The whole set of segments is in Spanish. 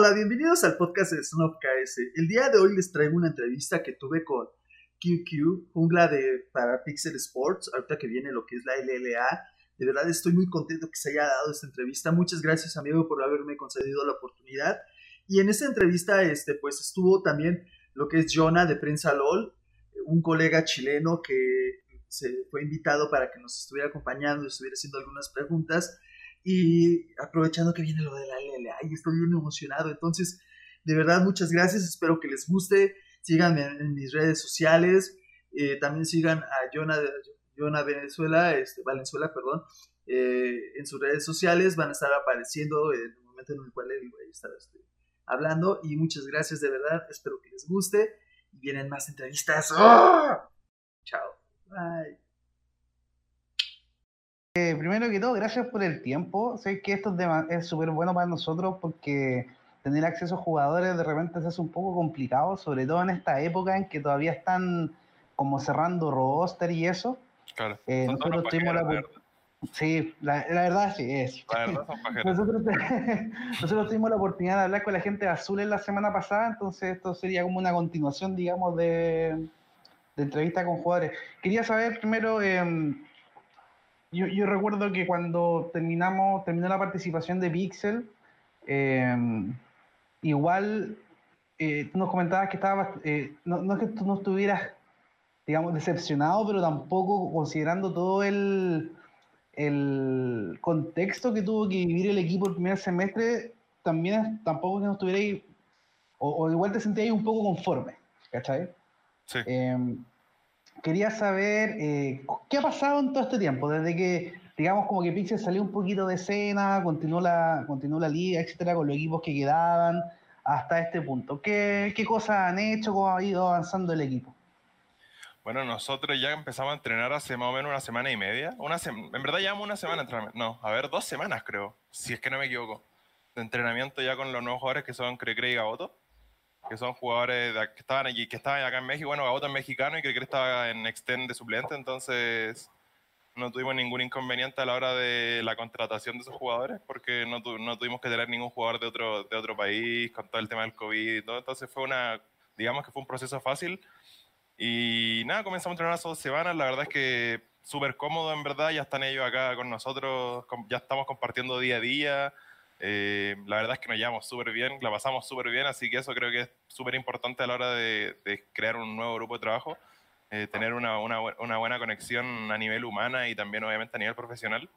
Hola, bienvenidos al podcast de Son of KS. El día de hoy les traigo una entrevista que tuve con QQ, jungla de, para Pixel Sports, ahorita que viene lo que es la LLA. De verdad estoy muy contento que se haya dado esta entrevista. Muchas gracias, amigo, por haberme concedido la oportunidad. Y en esta entrevista, este, pues estuvo también lo que es Jonah de Prensa LOL, un colega chileno que se fue invitado para que nos estuviera acompañando y estuviera haciendo algunas preguntas. Y aprovechando que viene lo de la LLA, y estoy bien emocionado. Entonces, de verdad, muchas gracias. Espero que les guste. Síganme en, mis redes sociales. Eh, también sigan a Jonah, Venezuela, este, Valenzuela, perdón, eh, en sus redes sociales. Van a estar apareciendo en el momento en el cual él estar este, hablando. Y muchas gracias, de verdad. Espero que les guste. Vienen más entrevistas. ¡Ah! Chao. Bye. Eh, primero que todo, gracias por el tiempo. Sé que esto es súper bueno para nosotros porque tener acceso a jugadores de repente se hace un poco complicado, sobre todo en esta época en que todavía están como cerrando roster y eso. Claro. Eh, nosotros tuvimos la, Sí, la, verdad sí es. La verdad son nosotros, nosotros tuvimos la oportunidad de hablar con la gente de Azules la semana pasada, entonces esto sería como una continuación, digamos, de, de entrevista con jugadores. Quería saber primero, eh, yo, yo, recuerdo que cuando terminamos, terminó la participación de Pixel, em, igual eh, tú nos comentabas que estabas, eh, no, no, es que tú no estuvieras, digamos, decepcionado, pero tampoco considerando todo el, el contexto que tuvo que vivir el equipo el primer semestre, también tampoco que no estuvierais, o, o igual te sentíais un poco conforme, ¿cachai? Sí. Em, quería saber eh, qué ha pasado en todo este tiempo, desde que, digamos, como que Pixel salió un poquito de escena, continuó la, continuó la liga, etcétera, con los equipos que quedaban hasta este punto. ¿Qué, qué cosas han hecho? ¿Cómo ha ido avanzando el equipo? Bueno, nosotros ya empezamos a entrenar hace más o menos una semana y media. Una en verdad llevamos una semana No, a ver, dos semanas creo, si es que no me equivoco. De entrenamiento ya con los nuevos jugadores que son Crecre y Gaboto que son jugadores que estaban allí, que estaban acá en México. Bueno, Gaboto es mexicano y que estaba en Extend de suplente, entonces no tuvimos ningún inconveniente a la hora de la contratación de esos jugadores, porque no, no tuvimos que tener ningún jugador de otro, de otro país con todo el tema del COVID y todo. Entonces fue una, digamos que fue un proceso fácil. Y nada, comenzamos a entrenar hace dos semanas. La verdad es que súper cómodo, en verdad. Ya están ellos acá con nosotros, ya estamos compartiendo día a día. Eh, la verdad es que nos llevamos súper bien, la pasamos súper bien, así que eso creo que es súper importante a la hora de, crear un nuevo grupo de trabajo, eh, tener una, una, una, buena conexión a nivel humana y también obviamente a nivel profesional.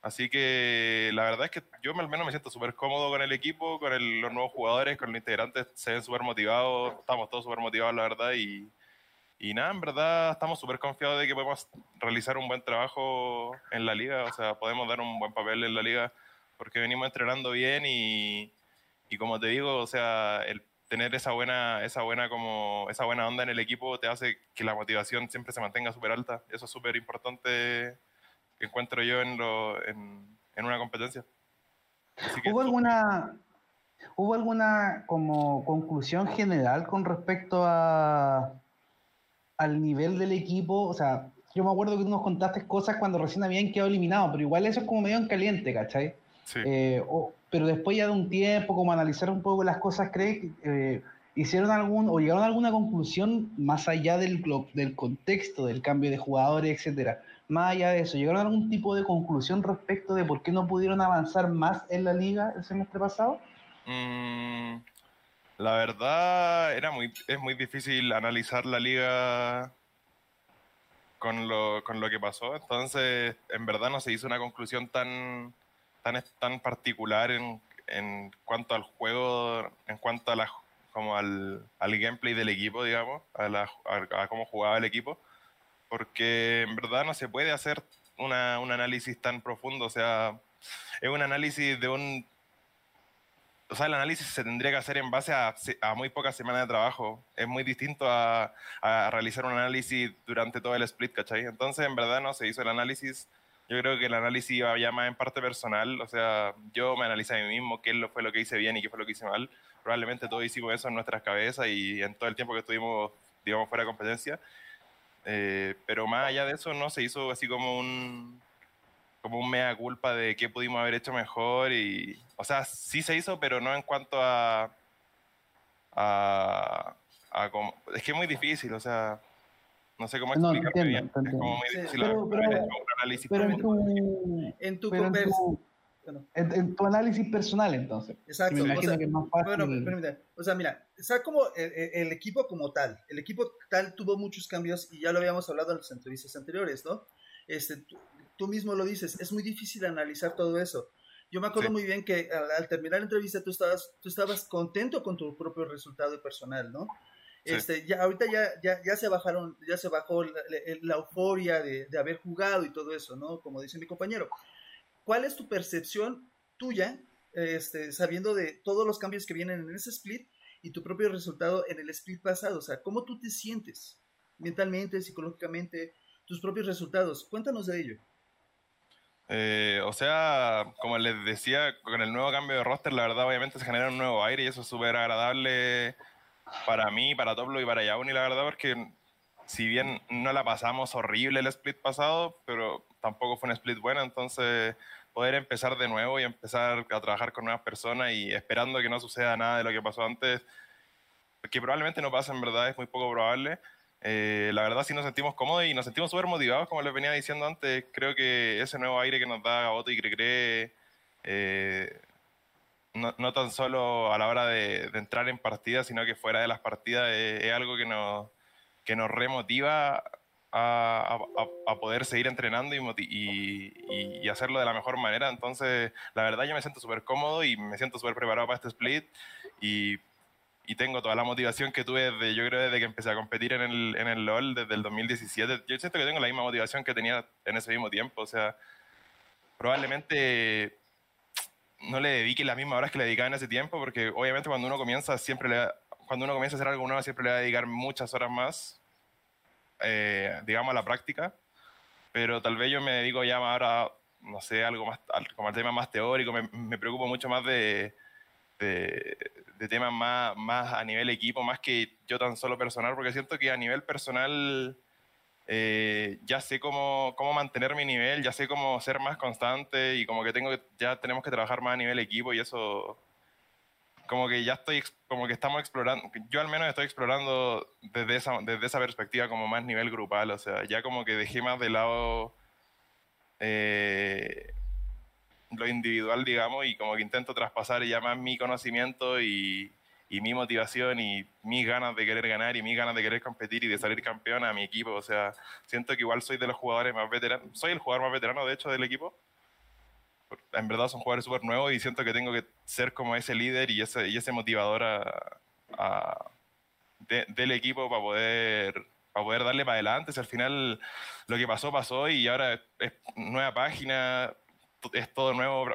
Así que la verdad es que yo al menos me siento súper cómodo con el equipo, con los nuevos jugadores, con los integrantes, se ven súper motivados, estamos todos súper motivados, la verdad, y, y nada, en verdad estamos súper confiados de que podemos realizar un buen trabajo en la liga, o sea, podemos dar un buen papel en la liga porque venimos entrenando bien y, y como te digo, o sea, el tener esa buena, esa buena como esa buena onda en el equipo te hace que la motivación siempre se mantenga súper alta. Eso es súper importante que encuentro yo en, lo, en, en una competencia. ¿Hubo alguna, ¿Hubo alguna como conclusión general con respecto a al nivel del equipo? O sea, yo me acuerdo que tú nos contaste cosas cuando recién habían quedado eliminados, pero igual eso es como medio en caliente, ¿cachai? Eh, pero después ya de un tiempo, como analizar un poco las cosas, ¿crees que eh, hicieron algún o llegaron a alguna conclusión más allá del, del contexto, del cambio de jugadores, etcétera? Más allá de eso, ¿llegaron a algún tipo de conclusión respecto de por qué no pudieron avanzar más en la liga el semestre pasado? Mm, la verdad, era muy, es muy difícil analizar la liga con lo, con lo que pasó. Entonces, en verdad no se hizo una conclusión tan, tan, tan particular en, en cuanto al juego, en cuanto a la, como al, al gameplay del equipo, digamos, a, la, a, cómo jugaba el equipo, porque en verdad no se puede hacer una, un análisis tan profundo, o sea, es un análisis de un... O sea, el análisis se tendría que hacer en base a, a muy pocas semanas de trabajo. Es muy distinto a, a, realizar un análisis durante todo el split, ¿cachai? Entonces, en verdad, no se hizo el análisis yo creo que el análisis iba ya más en parte personal, o sea, yo me analicé a mí mismo qué fue lo que hice bien y qué fue lo que hice mal. Probablemente todos hicimos eso en nuestras cabezas y en todo el tiempo que estuvimos, digamos, fuera de competencia. Eh, pero más allá de eso, no se hizo así como un, como un mea culpa de qué pudimos haber hecho mejor y, o sea, sí se hizo, pero no en cuanto a, a, como, es que es muy difícil, o sea, no sé cómo explicarlo bien, es como muy difícil pero, pero, un análisis. Pero en tu, en tu, en, tu análisis personal, entonces. Exacto. Me imagino que es más fácil. Bueno, o sea, mira, o sea, como el, equipo como tal, el equipo tal tuvo muchos cambios y ya lo habíamos hablado en las entrevistas anteriores, ¿no? Este, tú, mismo lo dices, es muy difícil analizar todo eso. Yo me acuerdo muy bien que al, terminar la entrevista tú estabas, tú estabas contento con tu propio resultado personal, ¿no? Este, ya, ahorita ya, ya, ya se bajaron, ya se bajó la, la euforia de, de, haber jugado y todo eso, ¿no? Como dice mi compañero. ¿Cuál es tu percepción tuya, este, sabiendo de todos los cambios que vienen en ese split y tu propio resultado en el split pasado? O sea, ¿cómo tú te sientes mentalmente, psicológicamente, tus propios resultados? Cuéntanos de ello. Eh, o sea, como les decía, con el nuevo cambio de roster, la verdad, obviamente se genera un nuevo aire y eso es súper agradable para mí, para Toplo y para Yauni, la verdad, porque si bien no la pasamos horrible el split pasado, pero tampoco fue un split bueno, entonces poder empezar de nuevo y empezar a trabajar con nuevas personas y esperando que no suceda nada de lo que pasó antes, que probablemente no pase en verdad, es muy poco probable. Eh, la verdad sí nos sentimos cómodos y nos sentimos súper motivados, como les venía diciendo antes. Creo que ese nuevo aire que nos da Gaboto y Crecre, eh, no, no, tan solo a la hora de, entrar en partidas, sino que fuera de las partidas, es algo que nos, que nos remotiva a, a, poder seguir entrenando y, y, hacerlo de la mejor manera. Entonces, la verdad, yo me siento súper cómodo y me siento súper preparado para este split y, tengo toda la motivación que tuve desde, yo creo, desde que empecé a competir en el, en el LOL desde el 2017. Yo siento que tengo la misma motivación que tenía en ese mismo tiempo. O sea, probablemente no le dedique las mismas horas que le dedicaba en ese tiempo, porque obviamente cuando uno comienza siempre cuando uno comienza a hacer algo nuevo siempre le va a dedicar muchas horas más eh, digamos, a la práctica, pero tal vez yo me dedico ya ahora, no sé, algo más, como al tema más teórico, me, me preocupo mucho más de, de, temas más, más a nivel equipo, más que yo tan solo personal, porque siento que a nivel personal eh, ya sé cómo, cómo mantener mi nivel, ya sé cómo ser más constante y como que tengo ya tenemos que trabajar más a nivel equipo y eso como que ya estoy, como que estamos explorando, yo al menos estoy explorando desde esa, desde esa perspectiva como más nivel grupal, o sea, ya como que dejé más de lado eh, lo individual, digamos, y como que intento traspasar ya más mi conocimiento y, y, mi motivación y mis ganas de querer ganar y mis ganas de querer competir y de salir campeón a mi equipo, o sea, siento que igual soy de los jugadores más veteranos, soy el jugador más veterano de hecho del equipo en verdad son jugadores súper nuevos y siento que tengo que ser como ese líder y ese, y ese motivador a, del equipo para poder, para poder darle para adelante. Si al final lo que pasó, pasó y ahora es nueva página, es todo nuevo.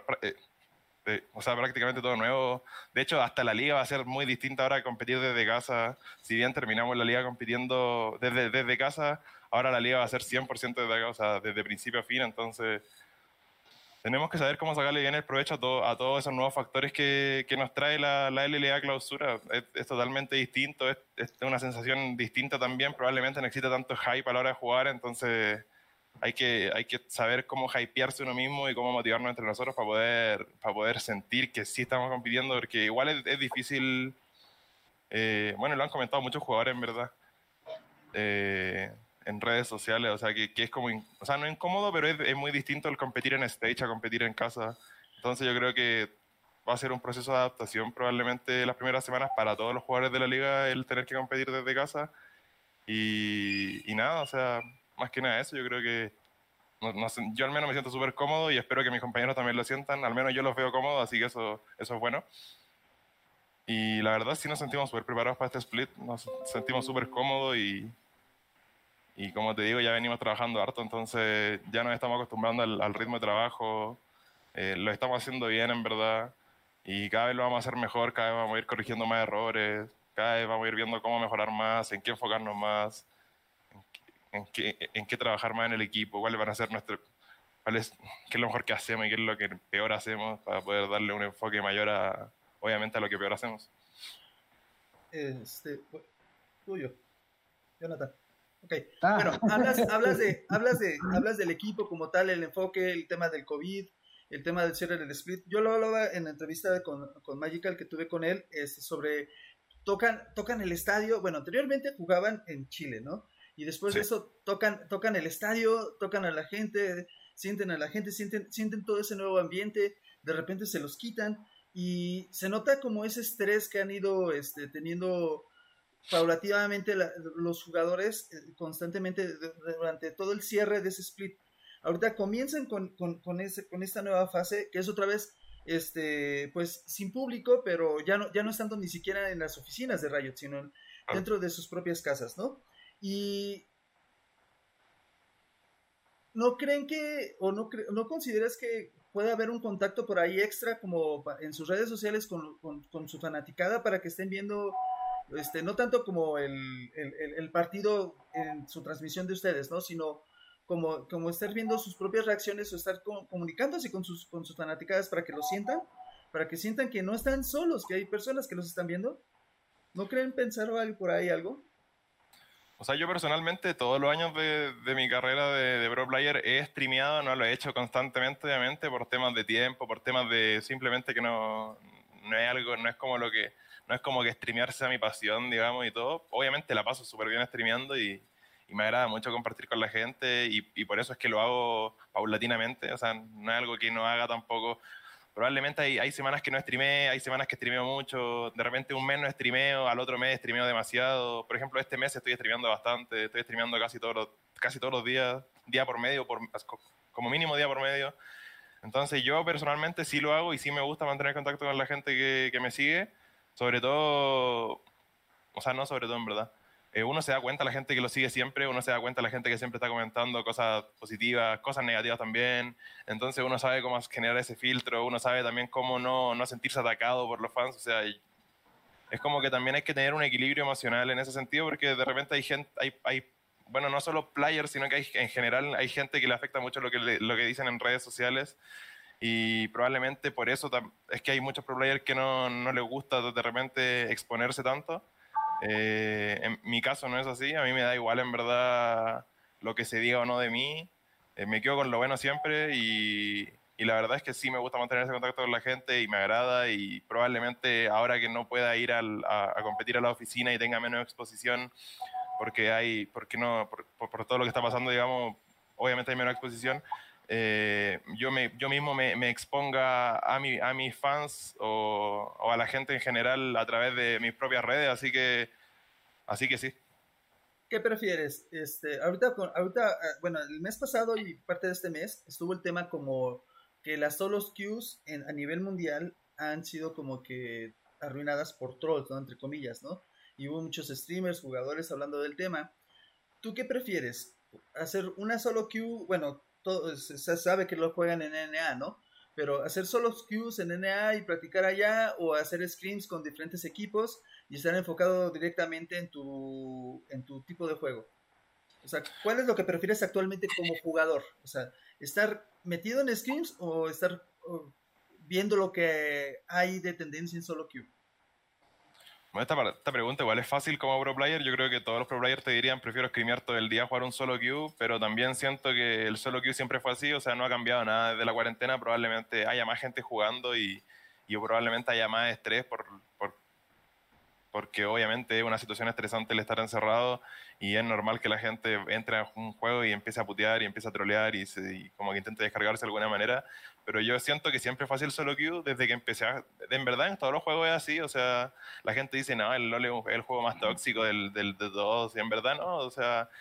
O sea, prácticamente todo nuevo. De hecho, hasta la liga va a ser muy distinta ahora competir desde casa. Si bien terminamos la liga compitiendo desde, desde casa, ahora la liga va a ser 100% desde casa, desde principio a fin. Entonces, tenemos que saber cómo sacarle bien el provecho a, a todos esos nuevos factores que, que nos trae la, la, LLA clausura. Es, totalmente distinto, es, es, una sensación distinta también, probablemente no existe tanto hype a la hora de jugar, entonces hay que, hay que saber cómo hypearse uno mismo y cómo motivarnos entre nosotros para poder, para poder sentir que sí estamos compitiendo, porque igual es, es difícil, eh, bueno, lo han comentado muchos jugadores en verdad. Eh, en redes sociales, o sea, que, que es como, o sea, no incómodo, pero es, es, muy distinto el competir en stage a competir en casa. Entonces yo creo que va a ser un proceso de adaptación probablemente las primeras semanas para todos los jugadores de la liga el tener que competir desde casa. Y, y nada, o sea, más que nada eso, yo creo que no, no, yo al menos me siento súper cómodo y espero que mis compañeros también lo sientan, al menos yo los veo cómodos, así que eso, eso es bueno. Y la verdad sí nos sentimos súper preparados para este split, nos sentimos súper cómodos y, y como te digo, ya venimos trabajando harto, entonces ya nos estamos acostumbrando al, ritmo de trabajo, eh, lo estamos haciendo bien en verdad, y cada vez lo vamos a hacer mejor, cada vez vamos a ir corrigiendo más errores, cada vez vamos a ir viendo cómo mejorar más, en qué enfocarnos más, en qué, en qué, trabajar más en el equipo, cuáles van a ser nuestros, cuál es, qué es lo mejor que hacemos y qué es lo que peor hacemos para poder darle un enfoque mayor a, obviamente, a lo que peor hacemos. Este, tuyo, Jonathan. Ok, ah. bueno, hablas, hablas, de, hablas, de, hablas del equipo como tal, el enfoque, el tema del COVID, el tema del cierre del split. Yo lo hablaba en la entrevista con, con Magical que tuve con él este, sobre tocan, tocan el estadio, bueno, anteriormente jugaban en Chile, ¿no? Y después de eso tocan, tocan el estadio, tocan a la gente, sienten a la gente, sienten, sienten todo ese nuevo ambiente, de repente se los quitan y se nota como ese estrés que han ido este, teniendo paulativamente los jugadores eh, constantemente durante todo el cierre de ese split. Ahorita comienzan con, con, ese, con esta nueva fase, que es otra vez, este, pues sin público, pero ya no, ya no estando ni siquiera en las oficinas de Riot, sino ah. dentro de sus propias casas, ¿no? Y ¿no creen que, o no, no consideras que puede haber un contacto por ahí extra como en sus redes sociales con, con, su fanaticada para que estén viendo, este, no tanto como el, el, partido en su transmisión de ustedes, ¿no? Sino como, como estar viendo sus propias reacciones o estar comunicándose con sus, con sus fanaticadas para que lo sientan, para que sientan que no están solos, que hay personas que los están viendo. ¿No creen pensar algo por ahí algo? O sea, yo personalmente todos los años de, de mi carrera de, de, Pro Player he streameado, no lo he hecho constantemente, obviamente, por temas de tiempo, por temas de simplemente que no, no es algo, no es como lo que, no es como que streamear sea mi pasión, digamos, y todo. Obviamente la paso súper bien streameando y, y, me agrada mucho compartir con la gente y, y, por eso es que lo hago paulatinamente, o sea, no es algo que no haga tampoco probablemente hay, hay semanas que no streamé, hay semanas que streameo mucho, de repente un mes no streameo, al otro mes streameo demasiado. Por ejemplo, este mes estoy streameando bastante, estoy streameando casi todos los, casi todos los días, día por medio, por, como mínimo día por medio. Entonces yo personalmente sí lo hago y sí me gusta mantener contacto con la gente que, que me sigue, sobre todo, o sea, no sobre todo en verdad, eh, uno se da cuenta, la gente que lo sigue siempre, uno se da cuenta, la gente que siempre está comentando cosas positivas, cosas negativas también. Entonces uno sabe cómo generar ese filtro, uno sabe también cómo no, no sentirse atacado por los fans. O sea, es como que también hay que tener un equilibrio emocional en ese sentido, porque de repente hay gente, hay, hay bueno, no solo players, sino que hay, en general hay gente que le afecta mucho lo que, lo que dicen en redes sociales. Y probablemente por eso es que hay muchos pro players que no, no les gusta de repente exponerse tanto eh, en mi caso no es así, a mí me da igual en verdad lo que se diga o no de mí, eh, me quedo con lo bueno siempre y, y, la verdad es que sí me gusta mantener ese contacto con la gente y me agrada y probablemente ahora que no pueda ir al, a, competir a la oficina y tenga menos exposición porque hay, porque no, por, por todo lo que está pasando, digamos, obviamente hay menos exposición, eh, yo, me, yo mismo me, me, exponga a, mi, a mis fans o, o, a la gente en general a través de mis propias redes, así que, así que sí. ¿Qué prefieres? Este, ahorita, ahorita, eh, bueno, el mes pasado y parte de este mes estuvo el tema como que las solos queues en, a nivel mundial han sido como que arruinadas por trolls, ¿no? Entre comillas, ¿no? Y hubo muchos streamers, jugadores hablando del tema. ¿Tú qué prefieres? ¿Hacer una solo queue? Bueno, se sabe que lo juegan en NA, ¿no? Pero hacer solo queues en NA y practicar allá o hacer screens con diferentes equipos y estar enfocado directamente en tu, en tu tipo de juego. O sea, ¿cuál es lo que prefieres actualmente como jugador? O sea, ¿estar metido en screens o estar viendo lo que hay de tendencia en solo queue? Bueno, esta, esta, pregunta igual es fácil como pro player. Yo creo que todos los pro players te dirían prefiero screamear todo el día jugar un solo queue, pero también siento que el solo queue siempre fue así, o sea, no ha cambiado nada desde la cuarentena. Probablemente haya más gente jugando y, y probablemente haya más estrés por, por porque obviamente es una situación estresante el estar encerrado y es normal que la gente entre a un juego y empiece a putear y empiece a trolear y, como que intente descargarse de alguna manera. Pero yo siento que siempre fue así solo queue desde que empecé a... En verdad, en todos los juegos es así, o sea, la gente dice, no, el LoL es el juego más tóxico del, del, de todos, y en verdad no, o sea,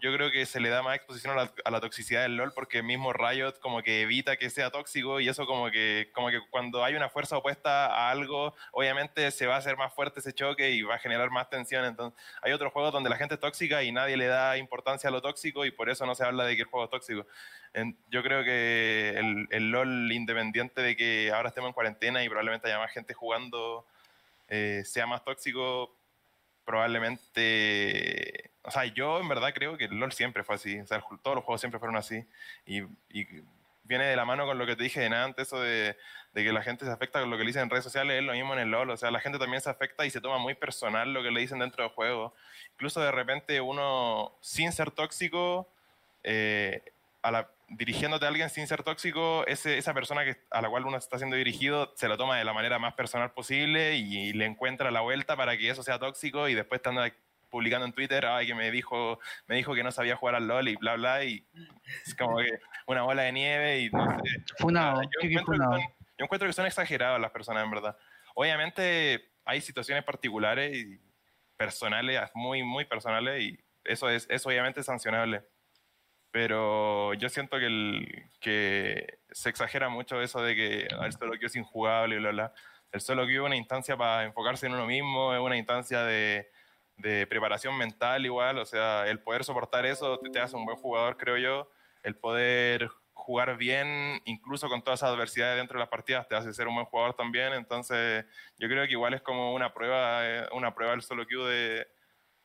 yo creo que se le da más exposición a la, toxicidad del LOL porque mismo Riot como que evita que sea tóxico y eso como que, como que cuando hay una fuerza opuesta a algo, obviamente se va a hacer más fuerte ese choque y va a generar más tensión. Entonces, hay otros juegos donde la gente es tóxica y nadie le da importancia a lo tóxico y por eso no se habla de que el juego es tóxico. yo creo que el, el, LOL, independiente de que ahora estemos en cuarentena y probablemente haya más gente jugando, eh, sea más tóxico, probablemente o sea, yo en verdad creo que el LOL siempre fue así. O sea, todos los juegos siempre fueron así. Y, viene de la mano con lo que te dije de antes, eso de, de, que la gente se afecta con lo que le dicen en redes sociales, es lo mismo en el LOL, o sea, la gente también se afecta y se toma muy personal lo que le dicen dentro del juego. Incluso de repente uno, sin ser tóxico, eh, a la, dirigiéndote a alguien sin ser tóxico, ese, esa persona que, a la cual uno está siendo dirigido se lo toma de la manera más personal posible y, le encuentra la vuelta para que eso sea tóxico y después estando publicando en Twitter, ay, que me dijo, me dijo que no sabía jugar al LOL y bla, bla, y es como que una bola de nieve y no sé. Funado, yo, encuentro que son, yo encuentro que son exageradas las personas, en verdad. Obviamente hay situaciones particulares y personales, muy, muy personales, y eso es, es obviamente sancionable pero yo siento que, el, que se exagera mucho eso de que el solo queue es injugable y bla, bla. El solo queue es una instancia para enfocarse en uno mismo, es una instancia de, de preparación mental igual, o sea, el poder soportar eso te, hace un buen jugador, creo yo, el poder jugar bien, incluso con todas esas adversidades dentro de las partidas, te hace ser un buen jugador también, entonces yo creo que igual es como una prueba, eh, una prueba del solo queue de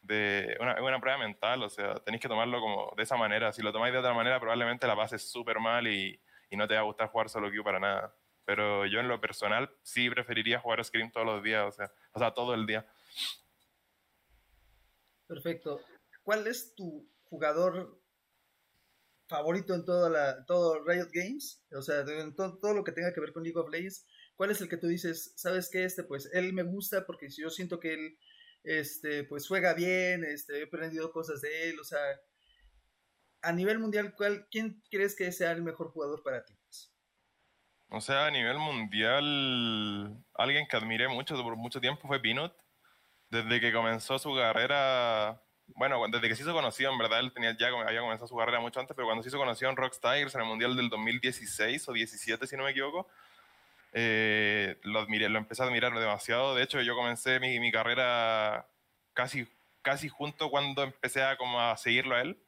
de una, una, prueba mental, o sea, tenéis que tomarlo como de esa manera. Si lo tomáis de otra manera, probablemente la pases súper mal y, y, no te va a gustar jugar solo queue para nada. Pero yo en lo personal sí preferiría jugar Scream todos los días, o sea, o sea, todo el día. Perfecto. ¿Cuál es tu jugador favorito en toda la, todo Riot Games? O sea, en todo, todo lo que tenga que ver con League of Legends. ¿Cuál es el que tú dices, sabes que este, pues él me gusta porque yo siento que él este, pues juega bien, este, he aprendido cosas de él, o sea, a nivel mundial, ¿cuál, ¿quién crees que sea el mejor jugador para ti? O sea, a nivel mundial, alguien que admiré mucho por mucho tiempo fue Pinot. Desde que comenzó su carrera, bueno, desde que se hizo conocido, en verdad, él tenía, ya había comenzado su carrera mucho antes, pero cuando se hizo conocido en Rockstars en el Mundial del 2016 o 17, si no me equivoco, eh, lo, admiré, lo empecé a admirar demasiado. De hecho, yo comencé mi, mi, carrera casi, casi junto cuando empecé a, como a seguirlo a él.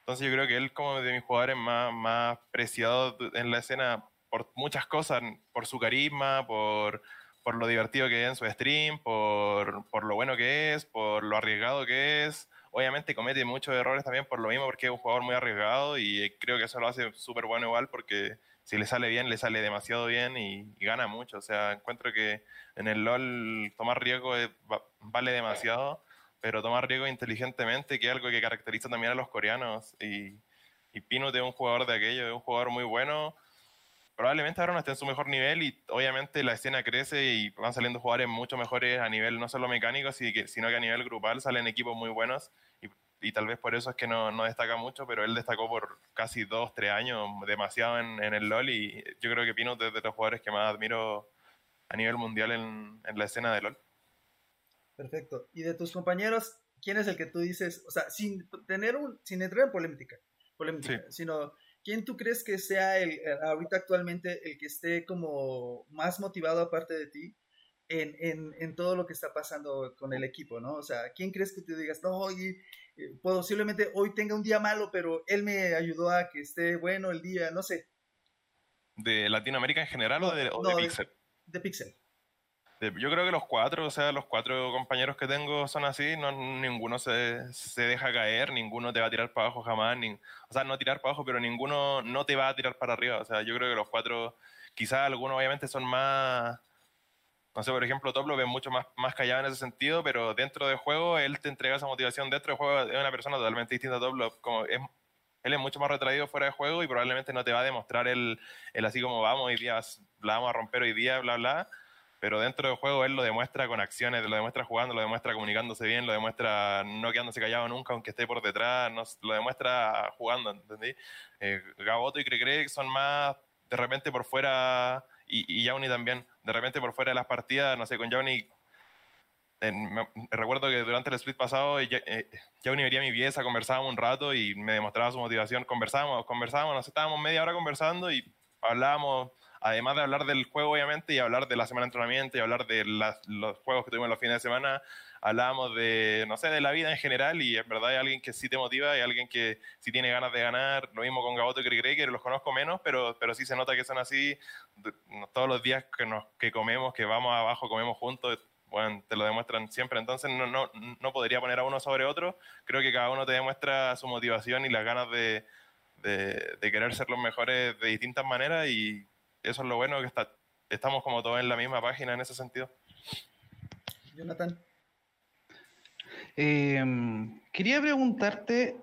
Entonces yo creo que él como de mis jugadores más, más preciados en la escena por muchas cosas, por su carisma, por, por lo divertido que es en su stream, por, por lo bueno que es, por lo arriesgado que es. Obviamente comete muchos errores también por lo mismo, porque es un jugador muy arriesgado y creo que eso lo hace súper bueno igual porque si le sale bien, le sale demasiado bien y, y, gana mucho. O sea, encuentro que en el LOL tomar riesgo es, vale demasiado, pero tomar riesgo inteligentemente, que es algo que caracteriza también a los coreanos. Y, y Pinut es un jugador de aquello, es un jugador muy bueno. Probablemente ahora no esté en su mejor nivel y obviamente la escena crece y van saliendo jugadores mucho mejores a nivel no solo mecánico, sino que a nivel grupal salen equipos muy buenos y y tal vez por eso es que no, no, destaca mucho, pero él destacó por casi dos, tres años, demasiado en, en el LOL y yo creo que Pino es de, los jugadores que más admiro a nivel mundial en, en, la escena de LOL. Perfecto. Y de tus compañeros, ¿quién es el que tú dices, o sea, sin tener un, sin entrar en polémica, polémica sí. sino quién tú crees que sea el, ahorita actualmente el que esté como más motivado aparte de ti en, en, en, todo lo que está pasando con el equipo, ¿no? O sea, ¿quién crees que te digas, no, y, eh, posiblemente hoy tenga un día malo, pero él me ayudó a que esté bueno el día, no sé. ¿De Latinoamérica en general o de, o no, de Pixel? De, Pixel. De, yo creo que los cuatro, o sea, los cuatro compañeros que tengo son así, no, ninguno se, se, deja caer, ninguno te va a tirar para abajo jamás, ni, o sea, no tirar para abajo, pero ninguno no te va a tirar para arriba, o sea, yo creo que los cuatro, quizás algunos obviamente son más no sé, por ejemplo, Top lo mucho más, más callado en ese sentido, pero dentro del juego él te entrega esa motivación. Dentro del juego es una persona totalmente distinta a Top. Como es, él es mucho más retraído fuera de juego y probablemente no te va a demostrar el, el así como vamos hoy día, la vamos a romper hoy día, bla, bla. Pero dentro del juego él lo demuestra con acciones, lo demuestra jugando, lo demuestra comunicándose bien, lo demuestra no quedándose callado nunca aunque esté por detrás, no, lo demuestra jugando, ¿entendí? Eh, Gaboto y Crecre son más de repente por fuera y, y Yauni también, de repente por fuera de las partidas, no sé, con Yauni, en, me, recuerdo que durante el split pasado eh, Yauni venía a mi pieza, conversábamos un rato y me demostraba su motivación, conversábamos, conversábamos, nos estábamos media hora conversando y hablábamos, además de hablar del juego obviamente y hablar de la semana de entrenamiento y hablar de las, los juegos que tuvimos los fines de semana, hablábamos de, no sé, de la vida en general y en verdad hay alguien que sí te motiva, hay alguien que sí tiene ganas de ganar, lo mismo con Gaboto y que los conozco menos, pero, pero sí se nota que son así, todos los días que, nos, que comemos, que vamos abajo, comemos juntos, bueno, te lo demuestran siempre, entonces no, no, no podría poner a uno sobre otro, creo que cada uno te demuestra su motivación y las ganas de, de, querer ser los mejores de distintas maneras y eso es lo bueno, que está, estamos como todos en la misma página en ese sentido. Jonathan. Em, quería preguntarte,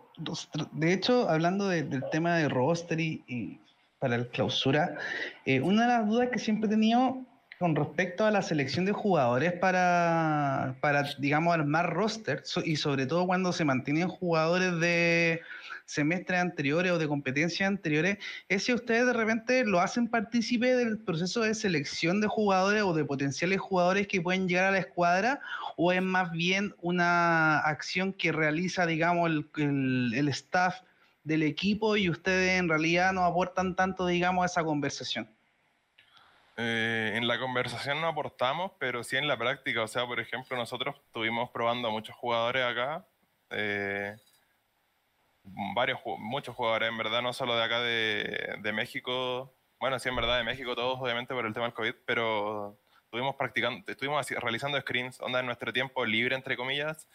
de hecho, hablando del tema de roster y, para el clausura, eh, una de las dudas que siempre he tenido con respecto a la selección de jugadores para, para digamos, armar roster y sobre todo cuando se mantienen jugadores de semestres anteriores o de competencias anteriores, es si ustedes de repente lo hacen partícipe del proceso de selección de jugadores o de potenciales jugadores que pueden llegar a la escuadra o es más bien una acción que realiza, digamos, el, el staff del equipo y ustedes en realidad no aportan tanto, digamos, a esa conversación. Eh, en la conversación no aportamos, pero sí en la práctica. O sea, por ejemplo, nosotros estuvimos probando a muchos jugadores acá. Eh, varios, muchos jugadores, en verdad, no solo de acá de, de, México. Bueno, sí, en verdad, de México todos, obviamente, por el tema del COVID, pero estuvimos practicando, estuvimos realizando screens, onda en nuestro tiempo libre, entre comillas.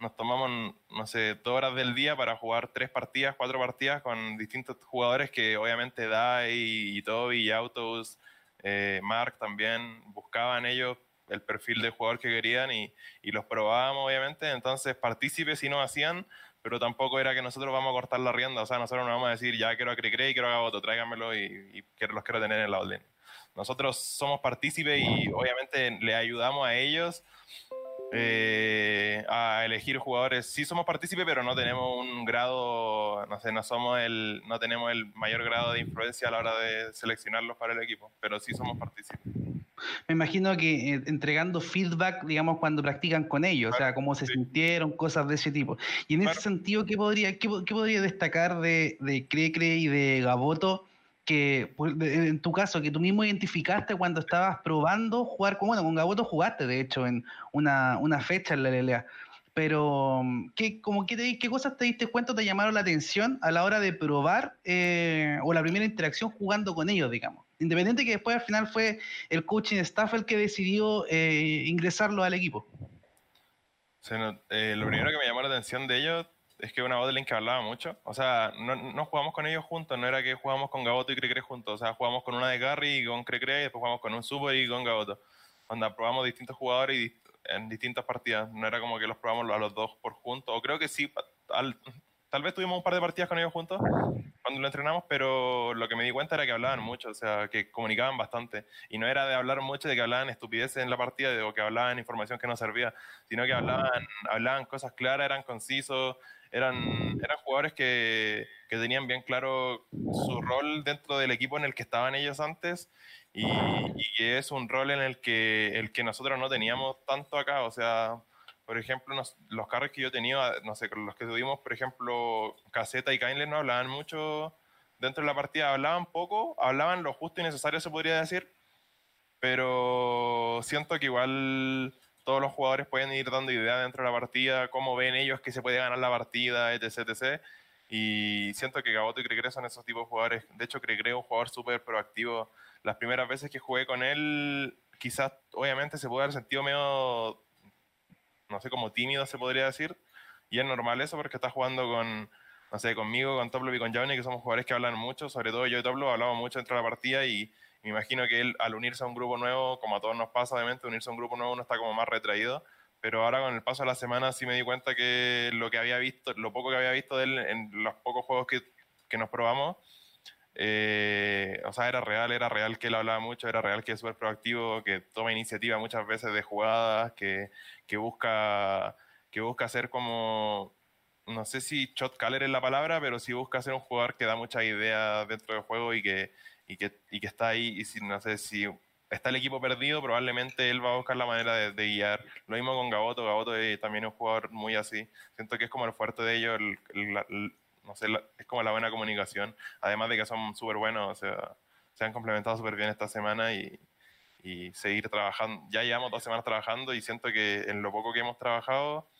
Nos tomamos, no sé, dos horas del día para jugar tres partidas, cuatro partidas con distintos jugadores que obviamente Dai y Toby y Autos eh, Mark también, buscaban ellos el perfil de jugador que querían y, los probábamos, obviamente. Entonces, partícipes sí nos hacían, pero tampoco era que nosotros vamos a cortar la rienda. O sea, nosotros no vamos a decir, ya quiero a Cricre y quiero a Gaboto, tráiganmelo y, y los quiero tener en la orden. Nosotros somos partícipes y obviamente le ayudamos a ellos eh, a elegir jugadores. Sí somos partícipes, pero no tenemos un grado, no sé, no somos el, no tenemos el mayor grado de influencia a la hora de seleccionarlos para el equipo, pero sí somos partícipes. Me imagino que eh, entregando feedback, digamos, cuando practican con ellos, o sea, cómo se sintieron, cosas de ese tipo. Y en ese sentido, ¿qué podría, qué, podría destacar de, de Crecre y de Gaboto? Que pues, en tu caso, que tú mismo identificaste cuando estabas probando jugar con, bueno, con Gaboto jugaste, de hecho, en una, fecha en la LLA. Pero, ¿qué, como que ¿qué cosas te diste cuenta te llamaron la atención a la hora de probar eh, o la primera interacción jugando con ellos, digamos? Independiente que después al final fue el coaching staff el que decidió eh, ingresarlo al equipo. Eh, lo primero que me llamó la atención de ellos es que una botlane que hablaba mucho. O sea, no, no, jugamos con ellos juntos, no era que jugamos con Gaboto y Crecre juntos. O sea, jugamos con una de Gary y con Crecre y después jugamos con un Super y con Gaboto. Cuando probamos distintos jugadores y en distintas partidas. No era como que los probamos a los dos por juntos. O creo que sí, tal vez tuvimos un par de partidas con ellos juntos cuando lo entrenamos, pero lo que me di cuenta era que hablaban mucho, o sea, que comunicaban bastante. Y no era de hablar mucho de que hablaban estupideces en la partida o que hablaban información que no servía, sino que hablaban, hablaban cosas claras, eran concisos, eran, eran jugadores que, que, tenían bien claro su rol dentro del equipo en el que estaban ellos antes y, que es un rol en el que, el que nosotros no teníamos tanto acá. O sea, por ejemplo, los carros que yo tenía, no sé, los que tuvimos, por ejemplo, Caseta y Kainler no hablaban mucho dentro de la partida, hablaban poco, hablaban lo justo y necesario, se podría decir, pero siento que igual todos los jugadores pueden ir dando ideas dentro de la partida, cómo ven ellos que se puede ganar la partida, etc. etc. Y siento que Gaboto y Cregre son esos tipos de jugadores. De hecho, Cregre es un jugador súper proactivo. Las primeras veces que jugué con él, quizás, obviamente, se puede haber sentido medio, no sé, como tímido, se podría decir. Y es normal eso porque está jugando con, no sé, conmigo, con Toplo y con Johnny, que somos jugadores que hablan mucho. Sobre todo yo y Toplo hablamos mucho dentro de la partida y me imagino que él, al unirse a un grupo nuevo, como a todos nos pasa, obviamente, unirse a un grupo nuevo uno está como más retraído. Pero ahora con el paso de la semana sí me di cuenta que lo que había visto, lo poco que había visto de él en los pocos juegos que, que nos probamos, eh, o sea, era real, era real que él hablaba mucho, era real que es súper proactivo, que toma iniciativa muchas veces de jugadas, que, que, busca, que busca hacer como, no sé si shot caller es la palabra, pero sí busca ser un jugador que da muchas ideas dentro del juego y que, y que, y que está ahí, y si, no sé si está el equipo perdido, probablemente él va a buscar la manera de, guiar. Lo mismo con Gaboto, Gaboto también es un jugador muy así. Siento que es como el fuerte de ellos, no sé, es como la buena comunicación, además de que son súper buenos, o sea, se han complementado súper bien esta semana y, seguir trabajando. Ya llevamos dos semanas trabajando y siento que en lo poco que hemos trabajado,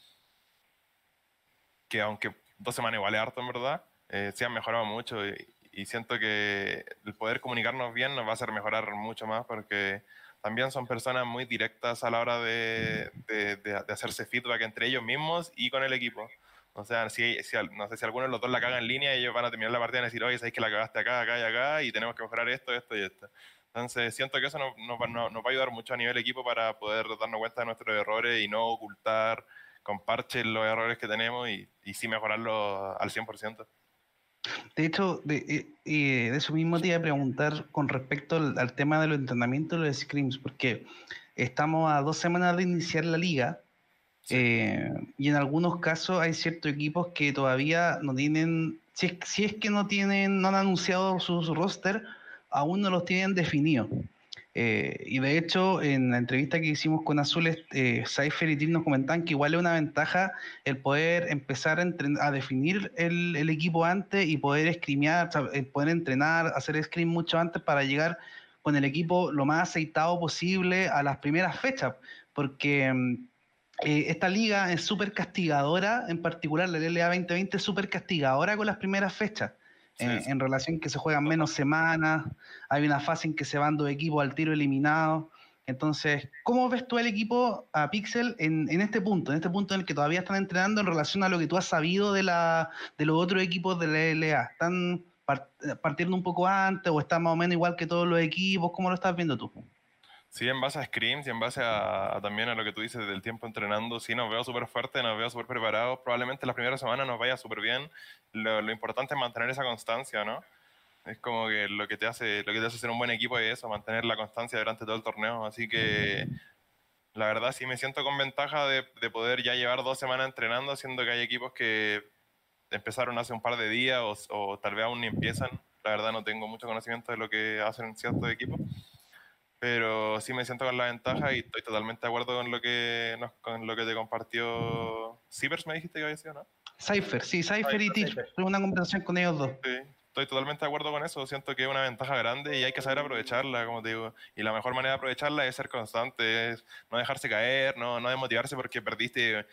que aunque dos semanas igual es harto en verdad, eh, se han mejorado mucho y, y siento que el poder comunicarnos bien nos va a hacer mejorar mucho más porque también son personas muy directas a la hora de, de, de, hacerse feedback entre ellos mismos y con el equipo. O sea, si, no sé si alguno de los dos la caga en línea, ellos van a terminar la partida y decir, oye, sabéis que la cagaste acá, acá y acá, y tenemos que mejorar esto, esto y esto. Entonces, siento que eso nos, nos, nos va a ayudar mucho a nivel equipo para poder darnos cuenta de nuestros errores y no ocultar con parches los errores que tenemos y, y sí mejorarlo al 100%. De hecho, de, de, eso mismo te iba a preguntar con respecto al, tema de los entrenamientos y los scrims, porque estamos a dos semanas de iniciar la liga eh, y en algunos casos hay ciertos equipos que todavía no tienen, si es, si es que no tienen, no han anunciado sus roster, aún no los tienen definidos. Eh, y de hecho, en la entrevista que hicimos con Azules, eh, Cypher y Tim nos comentaban que igual es una ventaja el poder empezar a, definir el, equipo antes y poder escrimear, poder entrenar, hacer screen mucho antes para llegar con el equipo lo más aceitado posible a las primeras fechas. Porque mm, eh, esta liga es súper castigadora, en particular la LLA 2020 es súper castigadora con las primeras fechas en, relación que se juegan menos semanas, hay una fase en que se van dos equipos al tiro eliminado. Entonces, ¿cómo ves tú el equipo a Pixel en, este punto, en este punto en el que todavía están entrenando en relación a lo que tú has sabido de, la, de los otros equipos de la LA? ¿Están partiendo un poco antes o están más o menos igual que todos los equipos? ¿Cómo lo estás viendo tú? Sí, en base a scrims y en base a, también a lo que tú dices del tiempo entrenando, sí, nos veo súper fuerte, nos veo súper preparados. Probablemente la primera semana nos vaya súper bien. Lo, importante es mantener esa constancia, ¿no? Es como que lo que te hace, lo que te hace ser un buen equipo es eso, mantener la constancia durante todo el torneo. Así que la verdad sí me siento con ventaja de, de poder ya llevar dos semanas entrenando, siendo que hay equipos que empezaron hace un par de días o, o tal vez aún ni empiezan. La verdad no tengo mucho conocimiento de lo que hacen ciertos equipos pero sí me siento con la ventaja y estoy totalmente de acuerdo con lo que con lo que te compartió Cibers, me dijiste que había sido, ¿no? Cypher, sí, Cypher, y Teach. Tuve una conversación con ellos dos. Sí, estoy totalmente de acuerdo con eso. Siento que es una ventaja grande y hay que saber aprovecharla, como te digo. Y la mejor manera de aprovecharla es ser constante, es no dejarse caer, no, no desmotivarse porque perdiste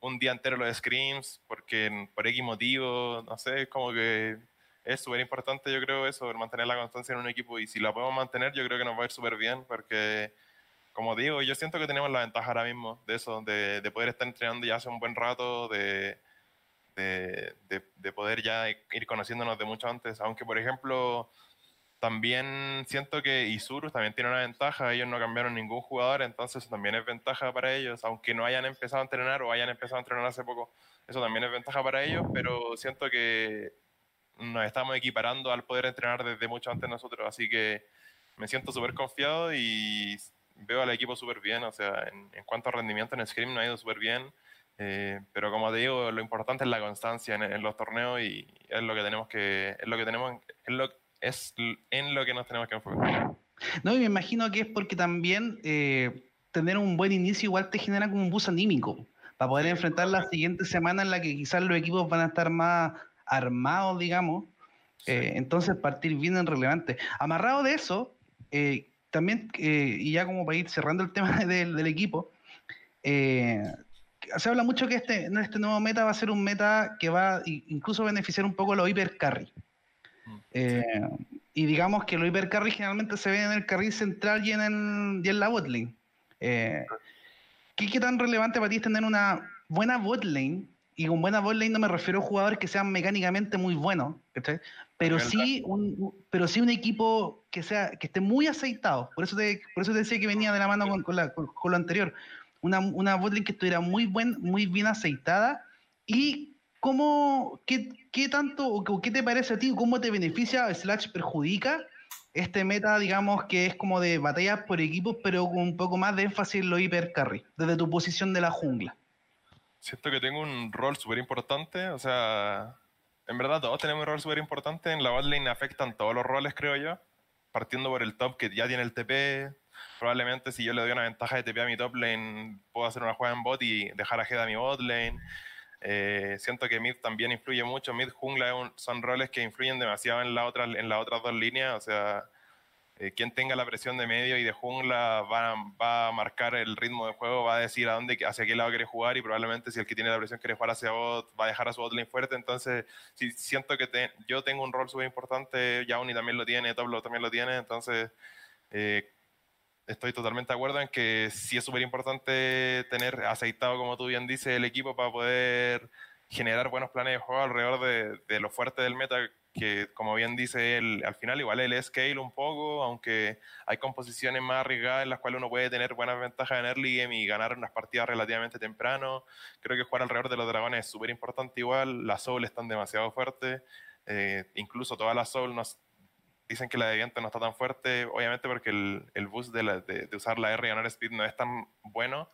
un día entero los screams, porque por X motivo, no sé, es como que es súper importante, yo creo, eso, mantener la constancia en un equipo. Y si la podemos mantener, yo creo que nos va a ir súper bien, porque, como digo, yo siento que tenemos la ventaja ahora mismo de eso, de, de poder estar entrenando ya hace un buen rato, de, de, de, poder ya ir conociéndonos de mucho antes. Aunque, por ejemplo, también siento que Isurus también tiene una ventaja, ellos no cambiaron ningún jugador, entonces también es ventaja para ellos, aunque no hayan empezado a entrenar o hayan empezado a entrenar hace poco, eso también es ventaja para ellos, pero siento que nos estamos equiparando al poder entrenar desde mucho antes nosotros, así que me siento súper confiado y veo al equipo súper bien, o sea, en, cuanto a rendimiento en Scream no ha ido súper bien, eh, pero como te digo, lo importante es la constancia en, los torneos y es lo que tenemos que, es lo que tenemos, es, lo, es en lo que nos tenemos que enfocar. No, y me imagino que es porque también eh, tener un buen inicio igual te genera como un bus anímico para poder enfrentar la siguiente semana en la que quizás los equipos van a estar más armado, digamos. Eh, entonces, partir bien en relevante. Amarrado de eso, eh, también, eh, y ya como para ir cerrando el tema del, equipo, se habla mucho que este, este nuevo meta va a ser un meta que va a incluso beneficiar un poco a los hiper carry. Mm, y digamos que los hiper carry generalmente se ven en el carril central y en, y en la botlane. ¿qué, ¿Qué tan relevante para ti es tener una buena botlane y con buena botlane no me refiero a jugadores que sean mecánicamente muy buenos, Pero sí, un, pero sí un equipo que sea que esté muy aceitado. Por eso te, por eso te decía que venía de la mano con, lo anterior. Una, una botlane que estuviera muy, buen, muy bien aceitada. ¿Y cómo, qué, qué tanto, o qué te parece a ti, cómo te beneficia, slash perjudica este meta, digamos, que es como de batallas por equipos, pero con un poco más de énfasis en lo hiper carry, desde tu posición de la jungla? Siento que tengo un rol súper importante. O sea, en verdad todos tenemos un rol súper importante. En la botlane afectan todos los roles, creo yo. Partiendo por el top que ya tiene el TP. Probablemente si yo le doy una ventaja de TP a mi top lane, puedo hacer una jugada en bot y dejar a Head a mi bot lane. Eh, siento que mid también influye mucho. Mid jungla son roles que influyen demasiado en, la otra, en las otras dos líneas. O sea, eh, quien tenga la presión de medio y de jungla va, va, a marcar el ritmo de juego, va a decir a dónde, hacia qué lado quiere jugar y probablemente si el que tiene la presión quiere jugar hacia bot, va a dejar a su bot lane fuerte. Entonces, si siento que yo tengo un rol súper importante, Yauni también lo tiene, Toplo también lo tiene, entonces eh, estoy totalmente de acuerdo en que sí es súper importante tener aceitado, como tú bien dices, el equipo para poder generar buenos planes de juego alrededor de, de lo fuerte del meta que como bien dice él, al final igual él scale un poco, aunque hay composiciones más arriesgadas en las cuales uno puede tener buenas ventajas en early game y ganar unas partidas relativamente temprano. Creo que jugar alrededor de los dragones es súper importante igual, las soul están demasiado fuertes, eh, incluso todas las soul nos dicen que la de viento no está tan fuerte, obviamente porque el, el boost de, de, usar la R y ganar speed no es tan bueno,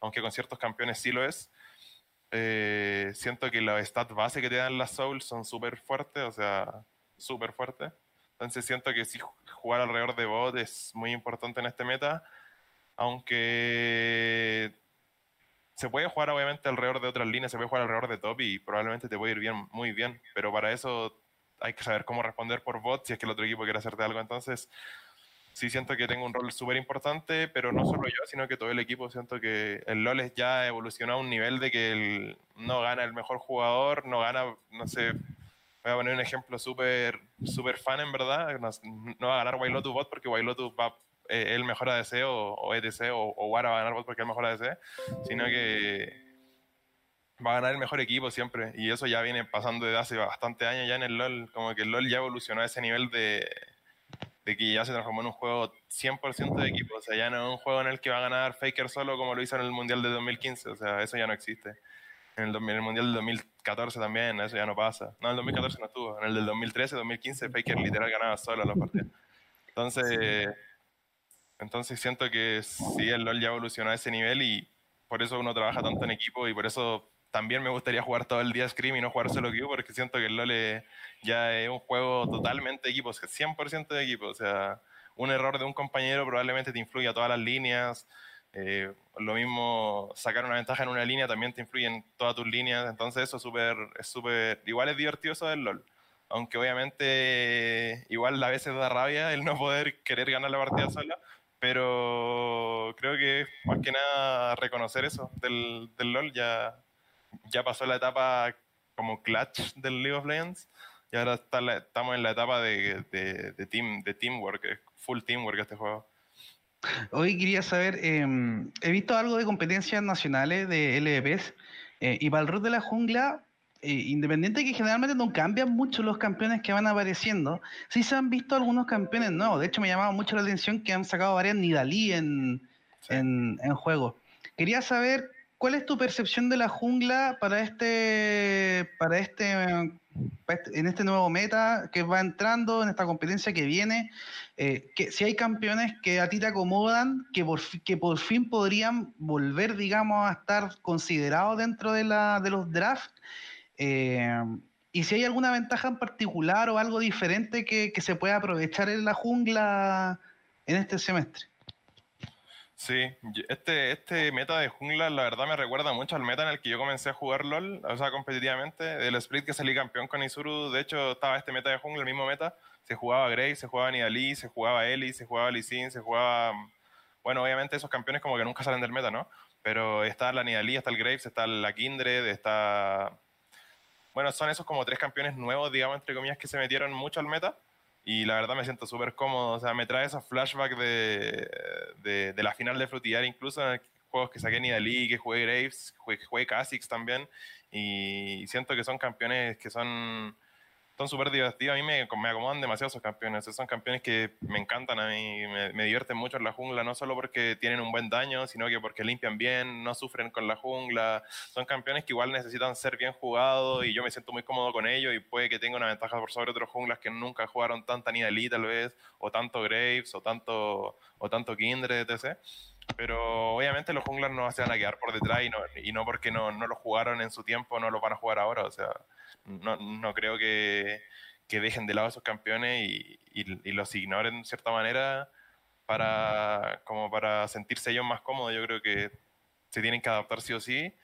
aunque con ciertos campeones sí lo es. Eh, siento que los stats base que te dan las Souls son súper fuertes, o sea, súper fuertes. Entonces siento que sí, jugar alrededor de bot es muy importante en este meta, aunque se puede jugar obviamente alrededor de otras líneas, se puede jugar alrededor de top y probablemente te puede ir bien, muy bien, pero para eso hay que saber cómo responder por bot si es que el otro equipo quiere hacerte algo. Entonces, sí siento que tengo un rol súper importante, pero no solo yo, sino que todo el equipo. Siento que el LoL ya evolucionado a un nivel de que no gana el mejor jugador, no gana, no sé, voy a poner un ejemplo súper super fan en verdad, no, va a ganar Wailotu bot porque Wailotu va eh, el mejor ADC o, o EDC o, o, Wara va a ganar bot porque es el mejor ADC, sino que va a ganar el mejor equipo siempre. Y eso ya viene pasando desde hace bastante años ya en el LoL, como que el LoL ya evolucionó a ese nivel de de que ya se transformó en un juego 100% de equipo. O sea, ya no es un juego en el que va a ganar Faker solo como lo hizo en el Mundial de 2015. O sea, eso ya no existe. En el, Mundial del 2014 también, eso ya no pasa. No, en el 2014 no estuvo. En el del 2013, 2015, Faker literal ganaba solo los partidos. Entonces, entonces siento que sí, el LoL ya evolucionó a ese nivel y por eso uno trabaja tanto en equipo y por eso también me gustaría jugar todo el día Scream y no jugar solo Q porque siento que el LoL ya es un juego totalmente de equipos, 100% de equipo. O sea, un error de un compañero probablemente te influye a todas las líneas. Eh, lo mismo, sacar una ventaja en una línea también te influye en todas tus líneas. Entonces eso super, es súper, igual es divertido eso del LoL. Aunque obviamente igual a veces da rabia el no poder querer ganar la partida sola. Pero creo que más que nada reconocer eso del, del LoL ya ya pasó la etapa como clutch del League of Legends y ahora está estamos en la etapa de, de, team, de teamwork, full teamwork este juego. Hoy quería saber, em, he visto algo de competencias nacionales de LVPs eh, y para el root de la jungla, eh, independiente de que generalmente no cambian mucho los campeones que van apareciendo, sí se han visto algunos campeones nuevos. De hecho, me llamaba mucho la atención que han sacado varias Nidalí en, en, en juego. Quería saber ¿Cuál es tu percepción de la jungla para este, para este, este, en este nuevo meta que va entrando, en esta competencia que viene? Eh, que si hay campeones que a ti te acomodan, que por, que por fin podrían volver, digamos, a estar considerados dentro de, la, de los drafts. Eh, y si hay alguna ventaja en particular o algo diferente que se pueda aprovechar en la jungla en este semestre. Sí, este, este meta de jungla la verdad me recuerda mucho al meta en el que yo comencé a jugar LOL, o sea, competitivamente. Del split que salí campeón con Isuru, de hecho estaba este meta de jungla, el mismo meta. Se jugaba Grey, se jugaba Nidalee, se jugaba Ellie, se jugaba Lee Sin, se jugaba... Bueno, obviamente esos campeones como que nunca salen del meta, ¿no? Pero está la Nidalee, está el Graves, está la Kindred, está... Bueno, son esos como tres campeones nuevos, digamos, entre comillas, que se metieron mucho al meta y la verdad me siento súper cómodo. O sea, me trae esos flashbacks de, de, la final de Frutillar, incluso en juegos que saqué Nidalee, que jugué Graves, jugué, jugué Kha'Zix también. Y siento que son campeones que son son súper divertidos. A mí me, me, acomodan demasiado esos campeones. Son campeones que me encantan a mí, me, me, divierten mucho en la jungla, no solo porque tienen un buen daño, sino que porque limpian bien, no sufren con la jungla. Son campeones que igual necesitan ser bien jugados y yo me siento muy cómodo con ellos y puede que tenga una ventaja por sobre otros junglas que nunca jugaron tanta Nidalee tal vez, o tanto Graves, o tanto, o tanto Kindred, etc. Pero obviamente los junglas no se van a quedar por detrás y no, y no porque no, no lo jugaron en su tiempo, no lo van a jugar ahora. O sea, no, no creo que, que, dejen de lado a esos campeones y, y, los ignoren de cierta manera para, como para sentirse ellos más cómodos. Yo creo que se tienen que adaptar sí o sí.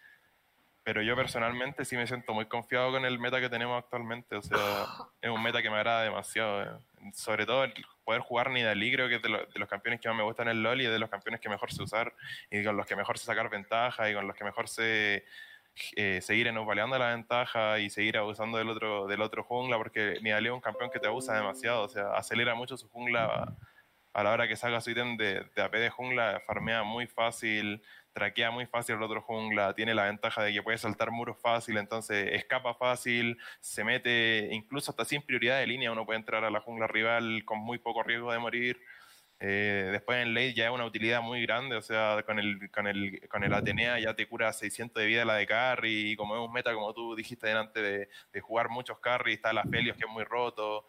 Pero yo personalmente sí me siento muy confiado con el meta que tenemos actualmente. O sea, es un meta que me agrada demasiado. Eh. Sobre todo el poder jugar Nidalee, creo que es de, de, los campeones que más me gustan en el LoL y de los campeones que mejor se usar y con los que mejor se sacar ventaja y con los que mejor se, eh, seguir enopaleando la ventaja y seguir abusando del otro, del otro jungla, porque Nidalee es un campeón que te abusa demasiado, o sea, acelera mucho su jungla a, la hora que salga su ítem de, de, AP de jungla, farmea muy fácil, traquea muy fácil el otro jungla, tiene la ventaja de que puede saltar muros fácil, entonces escapa fácil, se mete incluso hasta sin prioridad de línea, uno puede entrar a la jungla rival con muy poco riesgo de morir. Eh, después en late ya es una utilidad muy grande, o sea, con el, con el, con el Atenea ya te cura 600 de vida la de carry, y como es un meta, como tú dijiste delante, de, de jugar muchos carry, está la Felios que es muy roto.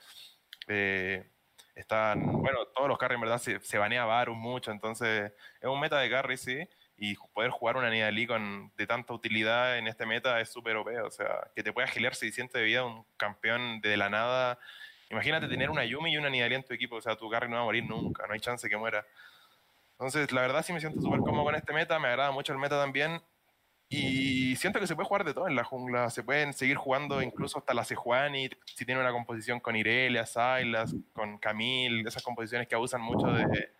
Eh, están, bueno, todos los carry en verdad se, se banea Varus mucho, entonces es un meta de carry, sí, y poder jugar una Nidalee con de tanta utilidad en este meta es súper OP, o sea, que te pueda gilear 600 de vida un campeón de la nada. Imagínate tener una Yumi y una Nidalee en tu equipo, o sea, tu carry no va a morir nunca, no hay chance que muera. Entonces, la verdad sí me siento súper cómodo con este meta, me agrada mucho el meta también. Y siento que se puede jugar de todo en la jungla. Se pueden seguir jugando incluso hasta la Sejuani, si tiene una composición con Irelia, Silas, con Camille, esas composiciones que abusan mucho de,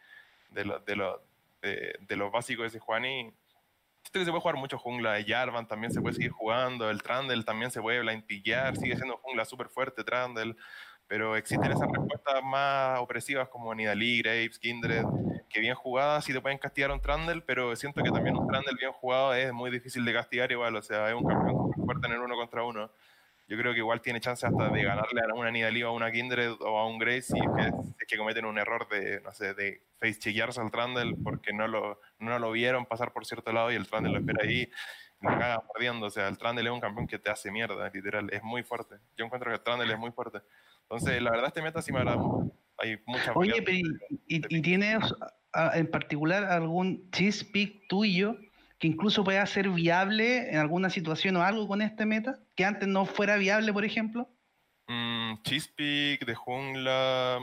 de, lo, de, lo, de, los básicos de Sejuani. Siento que se puede jugar mucho jungla. Jarvan también se puede seguir jugando. El Trandel también se puede blind sigue siendo jungla súper fuerte, Trandel pero existen esas respuestas más opresivas como Nidalee, Graves, Kindred, que bien jugadas sí te pueden castigar un Trundle, pero siento que también un Trundle bien jugado es muy difícil de castigar igual, o sea, es un campeón súper fuerte en el uno contra uno. Yo creo que igual tiene chance hasta de ganarle a una Nidalee o a una Kindred o a un Graves si es que, cometen un error de, no sé, de face chequearse al Trundle porque no lo, no lo vieron pasar por cierto lado y el Trundle lo espera ahí lo caga perdiendo. O sea, el Trundle es un campeón que te hace mierda, literal. Es muy fuerte. Yo encuentro que el Trundle es muy fuerte. Entonces, la verdad, este meta sí me agrada Hay mucha Oye, pero ¿y, tienes en particular algún cheese pick tuyo que incluso pueda ser viable en alguna situación o algo con este meta? Que antes no fuera viable, por ejemplo. Mm, cheese pick de jungla.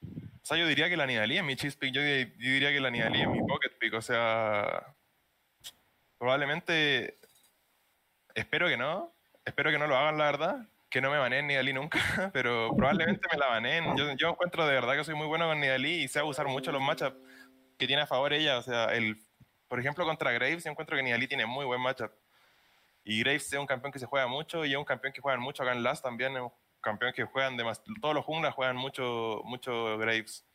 O sea, yo diría que la Nidalee es mi cheese pick. Yo, diría que la Nidalee es mi pocket pick. O sea, probablemente. Espero que no. Espero que no lo hagan, la verdad que no me baneen Nidalí nunca, pero probablemente me la baneen. Yo, yo, encuentro de verdad que soy muy bueno con Nidalí y sé usar mucho los matchups que tiene a favor ella. O sea, el, por ejemplo, contra Graves, yo encuentro que Nidalí tiene muy buen matchup. Y Graves es un campeón que se juega mucho y es un campeón que juegan mucho acá en Last también. Es un campeón que juegan demasiado. Todos los junglas juegan mucho, mucho Graves.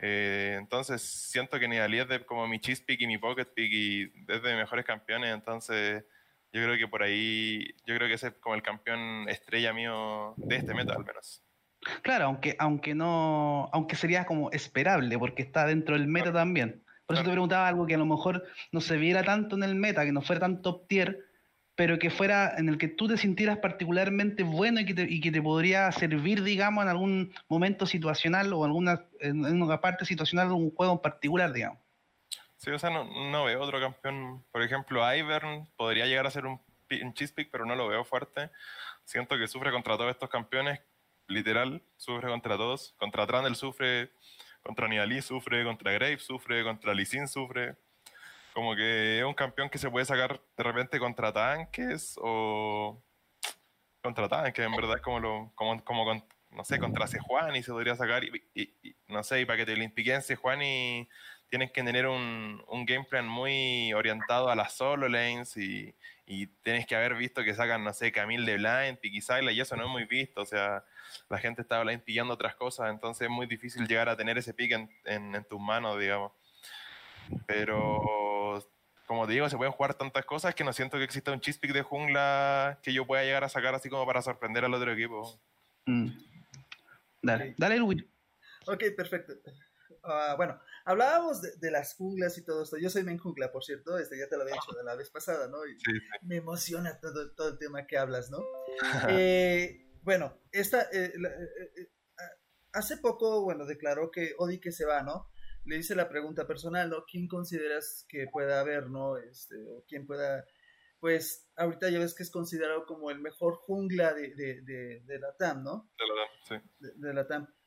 Eh, entonces siento que Nidalí es de, como mi cheese pick y mi pocket pick y es de mejores campeones. Entonces yo creo que por ahí, yo creo que ese es como el campeón estrella mío de este meta al menos. Claro, aunque, aunque no, aunque sería como esperable, porque está dentro del meta también. Por eso te preguntaba algo que a lo mejor no se viera tanto en el meta, que no fuera tan top tier, pero que fuera en el que tú te sintieras particularmente bueno y que te, y que te podría servir, digamos, en algún momento situacional o alguna, en una parte situacional de un juego en particular, digamos. Sí, o sea, no, veo otro campeón. Por ejemplo, Ivern podría llegar a ser un, un pero no lo veo fuerte. Siento que sufre contra todos estos campeones, literal, sufre contra todos. Contra Trandel sufre, contra Nidalee sufre, contra Graves sufre, contra Sin sufre. Como que es un campeón que se puede sacar de repente contra tanques o contra tanques, en verdad, como lo, como, como no sé, contra Sejuani se podría sacar y, no sé, y para que te limpiquen Sejuani tienes que tener un, un, game plan muy orientado a las solo lanes y, y tienes que haber visto que sacan, no sé, Camille de Blind, Piki y eso no es muy visto, o sea, la gente está blind pillando otras cosas, entonces es muy difícil llegar a tener ese pick en, en, tus manos, digamos. Pero, como te digo, se pueden jugar tantas cosas que no siento que exista un pick de jungla que yo pueda llegar a sacar así como para sorprender al otro equipo. Mm. Dale, dale, Luis. Ok, perfecto. Ah, bueno, hablábamos de, las junglas y todo esto. Yo soy men jungla, por cierto, este ya te lo había dicho de la vez pasada, ¿no? Y Me emociona todo, todo el tema que hablas, ¿no? eh, bueno, esta, eh, eh, eh, hace poco, bueno, declaró que Odi que se va, ¿no? Le hice la pregunta personal, ¿no? ¿Quién consideras que pueda haber, ¿no? Este, o quién pueda, pues, ahorita ya ves que es considerado como el mejor jungla de, de, de, la TAM, ¿no? De la TAM, sí. de la TAM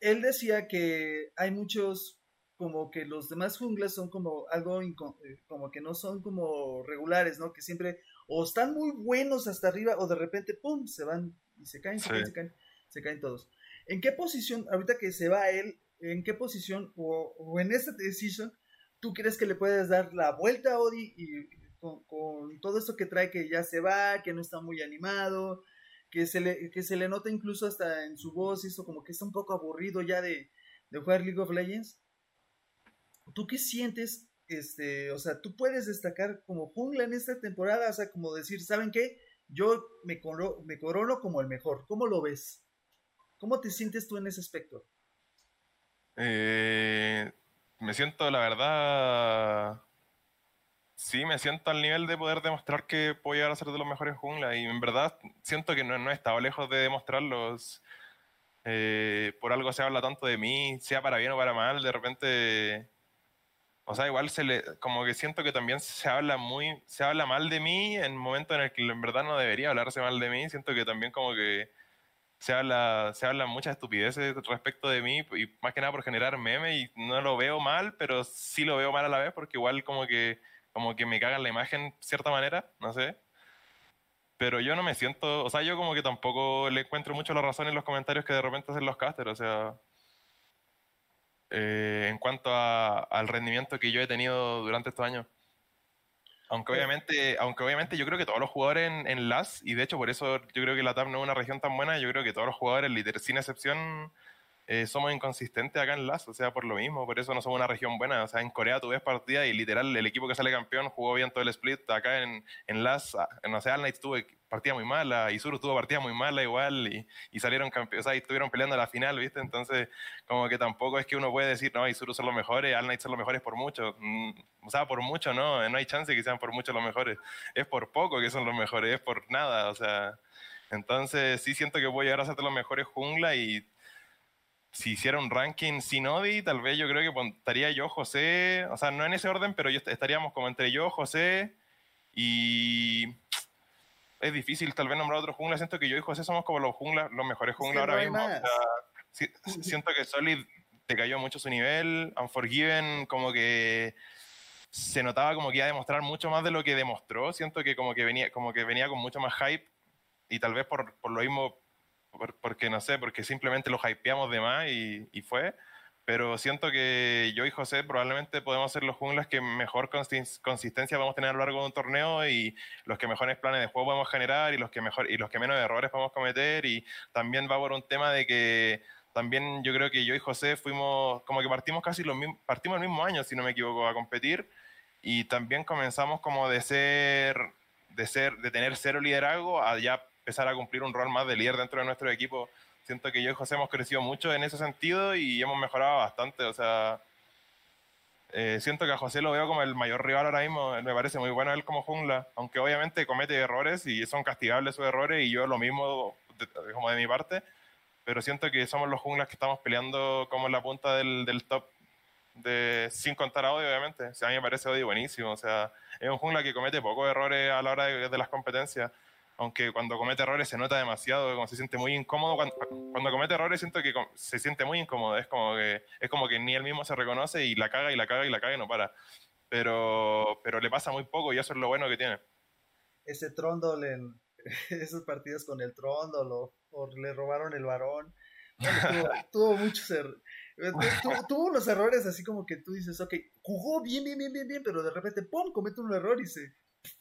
él decía que hay muchos, como que los demás junglas son como algo, eh, como que no son como regulares, ¿no? Que siempre o están muy buenos hasta arriba o de repente, ¡pum!, se van y se caen, se caen, se caen, se caen todos. ¿En qué posición, ahorita que se va él, en qué posición o, en esta decisión tú crees que le puedes dar la vuelta a Odi y con, con, todo esto que trae que ya se va, que no está muy animado, que se le, que se le nota incluso hasta en su voz, eso como que está un poco aburrido ya de, jugar League of Legends. ¿tú qué sientes? Este, o sea, tú puedes destacar como jungla en esta temporada, o sea, como decir, ¿saben qué? Yo me, me corono como el mejor. ¿Cómo lo ves? ¿Cómo te sientes tú en ese aspecto? Eh, me siento, la verdad, sí, me siento al nivel de poder demostrar que puedo llegar a ser de los mejores jungla y en verdad siento que no, no he estado lejos de demostrarlos. Eh, por algo se habla tanto de mí, sea para bien o para mal, de repente, o sea, igual se le, como que siento que también se habla muy, se habla mal de mí en momentos en el que en verdad no debería hablarse mal de mí, siento que también como que se habla, se hablan muchas estupideces respecto de mí y más que nada por generar meme y no lo veo mal, pero sí lo veo mal a la vez porque igual como que, como que me cagan la imagen de cierta manera, no sé. Pero yo no me siento, o sea, yo como que tampoco le encuentro mucho la razón en los comentarios que de repente hacen los casters, o sea, eh, en cuanto al rendimiento que yo he tenido durante estos años. Aunque obviamente, aunque obviamente yo creo que todos los jugadores en, en LAS, y de hecho por eso yo creo que la TAP no es una región tan buena, yo creo que todos los jugadores, sin excepción, eh, somos inconsistentes acá en LAS, o sea, por lo mismo, por eso no somos una región buena. O sea, en Corea tú ves partidas y literal el equipo que sale campeón jugó bien todo el split. Acá en, en LAS, ah, no sé, All Knights tuvo partida muy mala, Isuru tuvo partida muy mala igual y, y salieron campeones, o sea, y estuvieron peleando a la final, ¿viste? Entonces, como que tampoco es que uno puede decir, no, Isuru son los mejores, All Knights son los mejores por mucho. Mm, o sea, por mucho no, no hay chance que sean por mucho los mejores. Es por poco que son los mejores, es por nada, o sea. Entonces, sí siento que voy a llegar a ser los mejores jungla y si hiciera un ranking sin Odi, tal vez yo creo que estaría yo, José, o sea, no en ese orden, pero yo estaríamos como entre yo, José y es difícil tal vez nombrar otro jungla. Siento que yo y José somos como los junglas, los mejores junglas ahora mismo. siento que Solid te cayó mucho su nivel, Unforgiven como que se notaba como que iba a demostrar mucho más de lo que demostró. Siento que como que venía, como que venía con mucho más hype y tal vez por, por lo mismo porque no sé, porque simplemente lo hypeamos de más y, y, fue. Pero siento que yo y José probablemente podemos ser los junglas que mejor consistencia vamos a tener a lo largo de un torneo y los que mejores planes de juego podemos generar y los que, mejor, y los que menos errores podemos cometer. Y también va por un tema de que también yo creo que yo y José fuimos, como que partimos casi los partimos el mismo año, si no me equivoco, a competir. Y también comenzamos como de ser, de ser, de tener cero liderazgo a ya empezar a cumplir un rol más de líder dentro de nuestro equipo. Siento que yo y José hemos crecido mucho en ese sentido y hemos mejorado bastante. O sea, eh, siento que a José lo veo como el mayor rival ahora mismo. Me parece muy bueno él como jungla, aunque obviamente comete errores y son castigables sus errores y yo lo mismo como de mi parte. Pero siento que somos los junglas que estamos peleando como en la punta del, del top de, sin contar a Odi, obviamente. O sea, a mí me parece Odi buenísimo. O sea, es un jungla que comete pocos errores a la hora de las competencias aunque cuando comete errores se nota demasiado, como se siente muy incómodo. Cuando, cuando, comete errores siento que se siente muy incómodo, es como, que, es como que ni él mismo se reconoce y la caga y la caga y la caga y no para. Pero, pero le pasa muy poco y eso es lo bueno que tiene. Ese Trondol en esos partidos con el Trondol o, le robaron el varón. tuvo, muchos errores. tuvo, unos errores así como que tú dices, ok, jugó bien, bien, bien, bien, bien, pero de repente, ¡pum!, comete un error y se...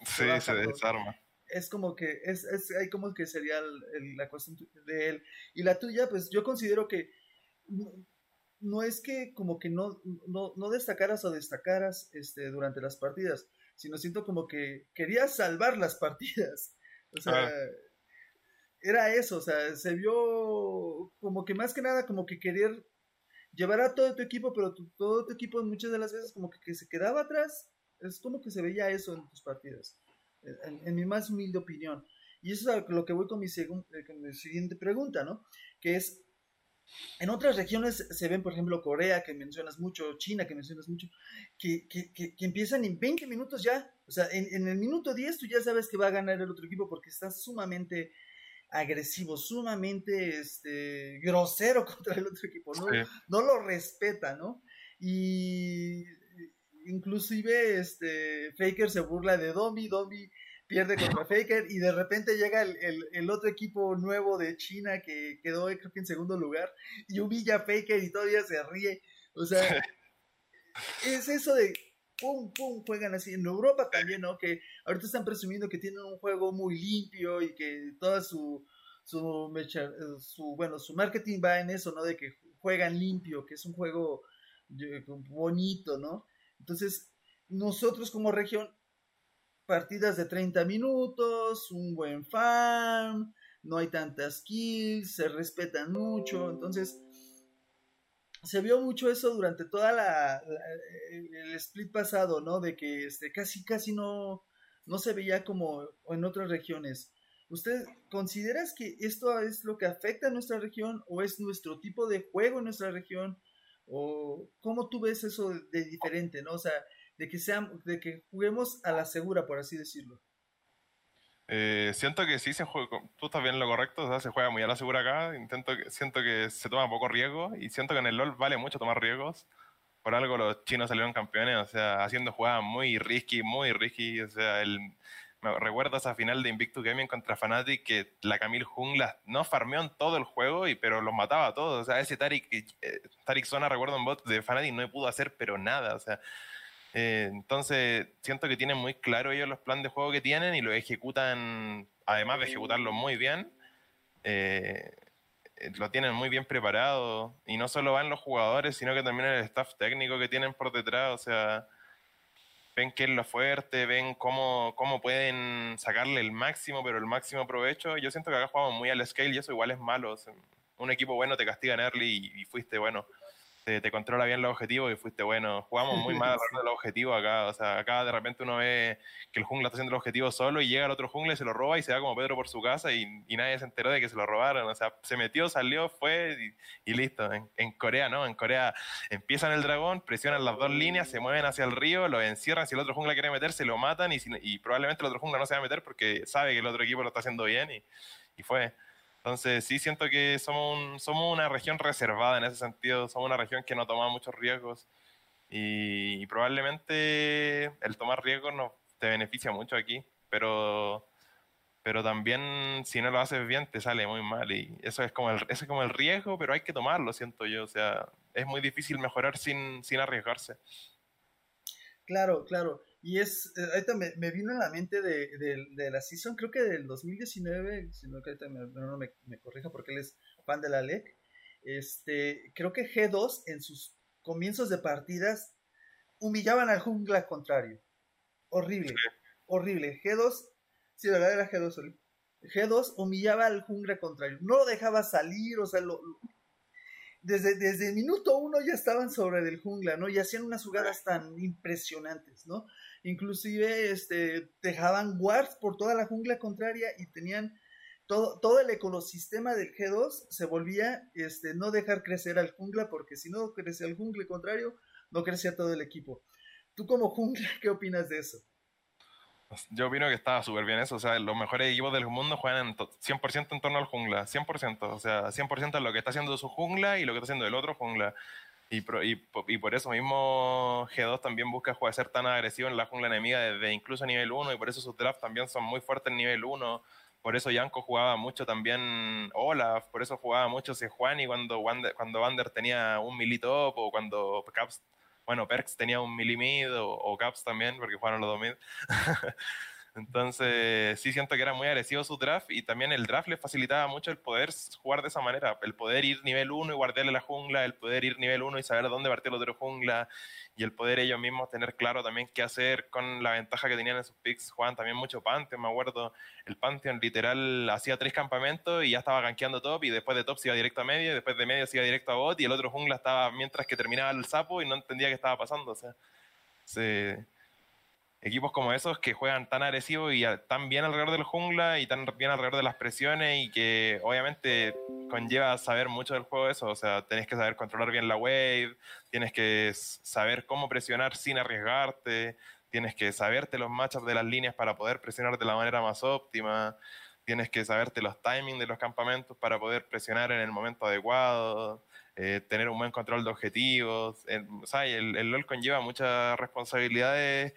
Sí, se desarma es como que es, es ahí como que sería la cuestión de él. Y la tuya, pues yo considero que no, es que como que no, no, no, destacaras o destacaras este, durante las partidas, sino siento como que querías salvar las partidas. O sea, era eso, o sea, se vio como que más que nada como que querer llevar a todo tu equipo, pero todo tu equipo muchas de las veces como que, que se quedaba atrás. Es como que se veía eso en tus partidas en, mi más humilde opinión. Y eso es a lo que voy con mi, eh, con mi siguiente pregunta, ¿no? Que es, en otras regiones se ven, por ejemplo, Corea, que mencionas mucho, China, que mencionas mucho, que, que, que, empiezan en 20 minutos ya. O sea, en, en, el minuto 10 tú ya sabes que va a ganar el otro equipo porque está sumamente agresivo, sumamente este, grosero contra el otro equipo. No, no lo respeta, ¿no? Y inclusive este Faker se burla de Domi, Domi pierde contra Faker y de repente llega el, otro equipo nuevo de China que quedó creo que en segundo lugar y humilla a Faker y todavía se ríe. O sea, es eso de pum, pum, juegan así. En Europa también, ¿no? Que ahorita están presumiendo que tienen un juego muy limpio y que toda su, su, su, bueno, su marketing va en eso, ¿no? De que juegan limpio, que es un juego bonito, ¿no? Entonces, nosotros como región, partidas de 30 minutos, un buen farm, no hay tantas kills, se respetan mucho, entonces se vio mucho eso durante toda la, el split pasado, ¿no? De que este casi casi no no se veía como en otras regiones. ¿Usted considera que esto es lo que afecta a nuestra región o es nuestro tipo de juego en nuestra región? ¿O cómo tú ves eso de, diferente, no? O sea, de que, sean, de que juguemos a la segura, por así decirlo. Eh, siento que sí se juega, tú estás bien lo correcto, o sea, se juega muy a la segura acá, intento, siento que se toma poco riesgo y siento que en el LoL vale mucho tomar riesgos. Por algo los chinos salieron campeones, o sea, haciendo jugadas muy risky, muy risky, o sea, el, me recuerdo esa final de Invictus Gaming contra Fnatic que la Camille Jungla no farmeó en todo el juego, y, pero los mataba a todos. O sea, ese Tarik, eh, Tarik Zona, recuerdo en bot de Fnatic, no pudo hacer pero nada. O sea, eh, entonces siento que tienen muy claro ellos los planes de juego que tienen y lo ejecutan, además de ejecutarlo muy bien, eh, lo tienen muy bien preparado. Y no solo van los jugadores, sino que también el staff técnico que tienen por detrás. O sea ven qué es lo fuerte, ven cómo, cómo pueden sacarle el máximo, pero el máximo provecho. Yo siento que acá jugamos muy al scale y eso igual es malo. Un equipo bueno te castiga en early y fuiste bueno te, controla bien los objetivos y fuiste bueno. Jugamos muy mal alrededor de los objetivos acá. O sea, acá de repente uno ve que el jungla está haciendo el objetivo solo y llega el otro jungla se lo roba y se va como Pedro por su casa y, nadie se enteró de que se lo robaron. O sea, se metió, salió, fue y, listo. En, Corea, ¿no? En Corea empiezan el dragón, presionan las dos líneas, se mueven hacia el río, lo encierran. Si el otro jungla quiere meterse, lo matan y, probablemente el otro jungla no se va a meter porque sabe que el otro equipo lo está haciendo bien y fue. Entonces sí siento que somos, somos una región reservada en ese sentido, somos una región que no toma muchos riesgos y, probablemente el tomar riesgos no te beneficia mucho aquí, pero, pero también si no lo haces bien te sale muy mal y eso es como el, es como el riesgo, pero hay que tomarlo, siento yo, o sea, es muy difícil mejorar sin, sin arriesgarse. Claro, claro. Y es, eh, ahorita me, me, vino a la mente de, de, la season, creo que del 2019, si no, que ahorita me, no me, me, corrija porque él es fan de la LEC. Este, creo que G2 en sus comienzos de partidas humillaban al jungla contrario. Horrible, horrible. G2, sí, la verdad era G2. G2 humillaba al jungla contrario. No lo dejaba salir, o sea, lo, desde, desde el minuto uno ya estaban sobre el jungla, ¿no? Y hacían unas jugadas tan impresionantes, ¿no? Inclusive este, dejaban wards por toda la jungla contraria y tenían todo, todo el ecosistema del G2 se volvía este, no dejar crecer al jungla porque si no crecía el jungla contrario, no crecía todo el equipo. Tú como jungla, ¿qué opinas de eso? Yo opino que estaba súper bien eso. O sea, los mejores equipos del mundo juegan en 100% en torno al jungla. 100%. O sea, 100% es lo que está haciendo su jungla y lo que está haciendo el otro jungla. Y, y, por eso mismo G2 también busca jugar, ser tan agresivo en la jungla enemiga desde incluso nivel 1 y por eso sus drafts también son muy fuertes en nivel 1. Por eso Yanko jugaba mucho también Olaf, por eso jugaba mucho Sejuani cuando Wander, cuando Wander tenía un militop o cuando Caps bueno, Perks tenía un Millimid o, o Caps también, porque jugaron los dos mid. Entonces, sí siento que era muy agresivo su draft y también el draft le facilitaba mucho el poder jugar de esa manera, el poder ir nivel 1 y guardarle la jungla, el poder ir nivel 1 y saber dónde partir el otro jungla y el poder ellos mismos tener claro también qué hacer con la ventaja que tenían en sus picks. Jugaban también mucho Pantheon, me acuerdo. El Pantheon literal hacía tres campamentos y ya estaba gankeando top y después de top se iba directo a medio y después de medio se iba directo a bot y el otro jungla estaba mientras que terminaba el sapo y no entendía qué estaba pasando. O sea, se equipos como esos que juegan tan agresivo y tan bien alrededor del jungla y tan bien alrededor de las presiones y que obviamente conlleva saber mucho del juego eso, o sea, tenés que saber controlar bien la wave, tienes que saber cómo presionar sin arriesgarte, tienes que saberte los matchups de las líneas para poder presionar de la manera más óptima, tienes que saberte los timings de los campamentos para poder presionar en el momento adecuado, eh, tener un buen control de objetivos, o sea, el, el LOL conlleva muchas responsabilidades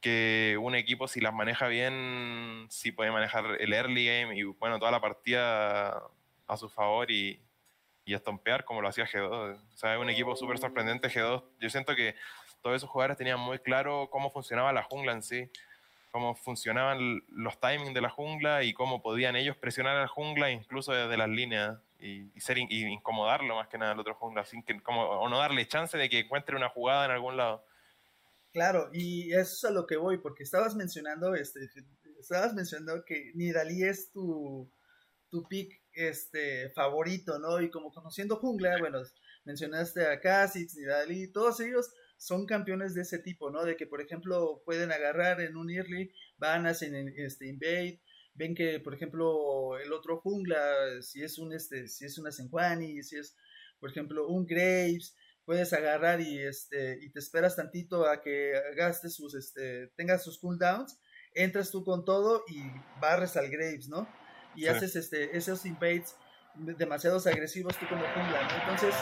que un equipo si las maneja bien, sí puede manejar el early game y bueno, toda la partida a su favor y, y estompear como lo hacía G2. O sea, es un equipo súper sorprendente G2. Yo siento que todos esos jugadores tenían muy claro cómo funcionaba la jungla en sí, cómo funcionaban los timings de la jungla y cómo podían ellos presionar a la jungla incluso desde las líneas. y, ser incomodarlo más que nada al otro jungla, sin que, como, o no darle chance de que encuentre una jugada en algún lado. Claro, y eso es a lo que voy, porque estabas mencionando, este, estabas mencionando que Nidalí es tu, tu pick este, favorito, ¿no? Y como conociendo jungla, bueno, mencionaste a Kha'Zix, Nidalí, todos ellos son campeones de ese tipo, ¿no? De que, por ejemplo, pueden agarrar en un early, van, hacen este, invade, ven que, por ejemplo, el otro jungla, si es un, este, si es una Senjuani, si es, por ejemplo, un Graves, puedes agarrar y, este, y te esperas tantito a que gastes sus, este, tengas sus cooldowns, entras tú con todo y barres al Graves, ¿no? Y haces este, esos invades demasiados agresivos tú como jungla, ¿no? Entonces,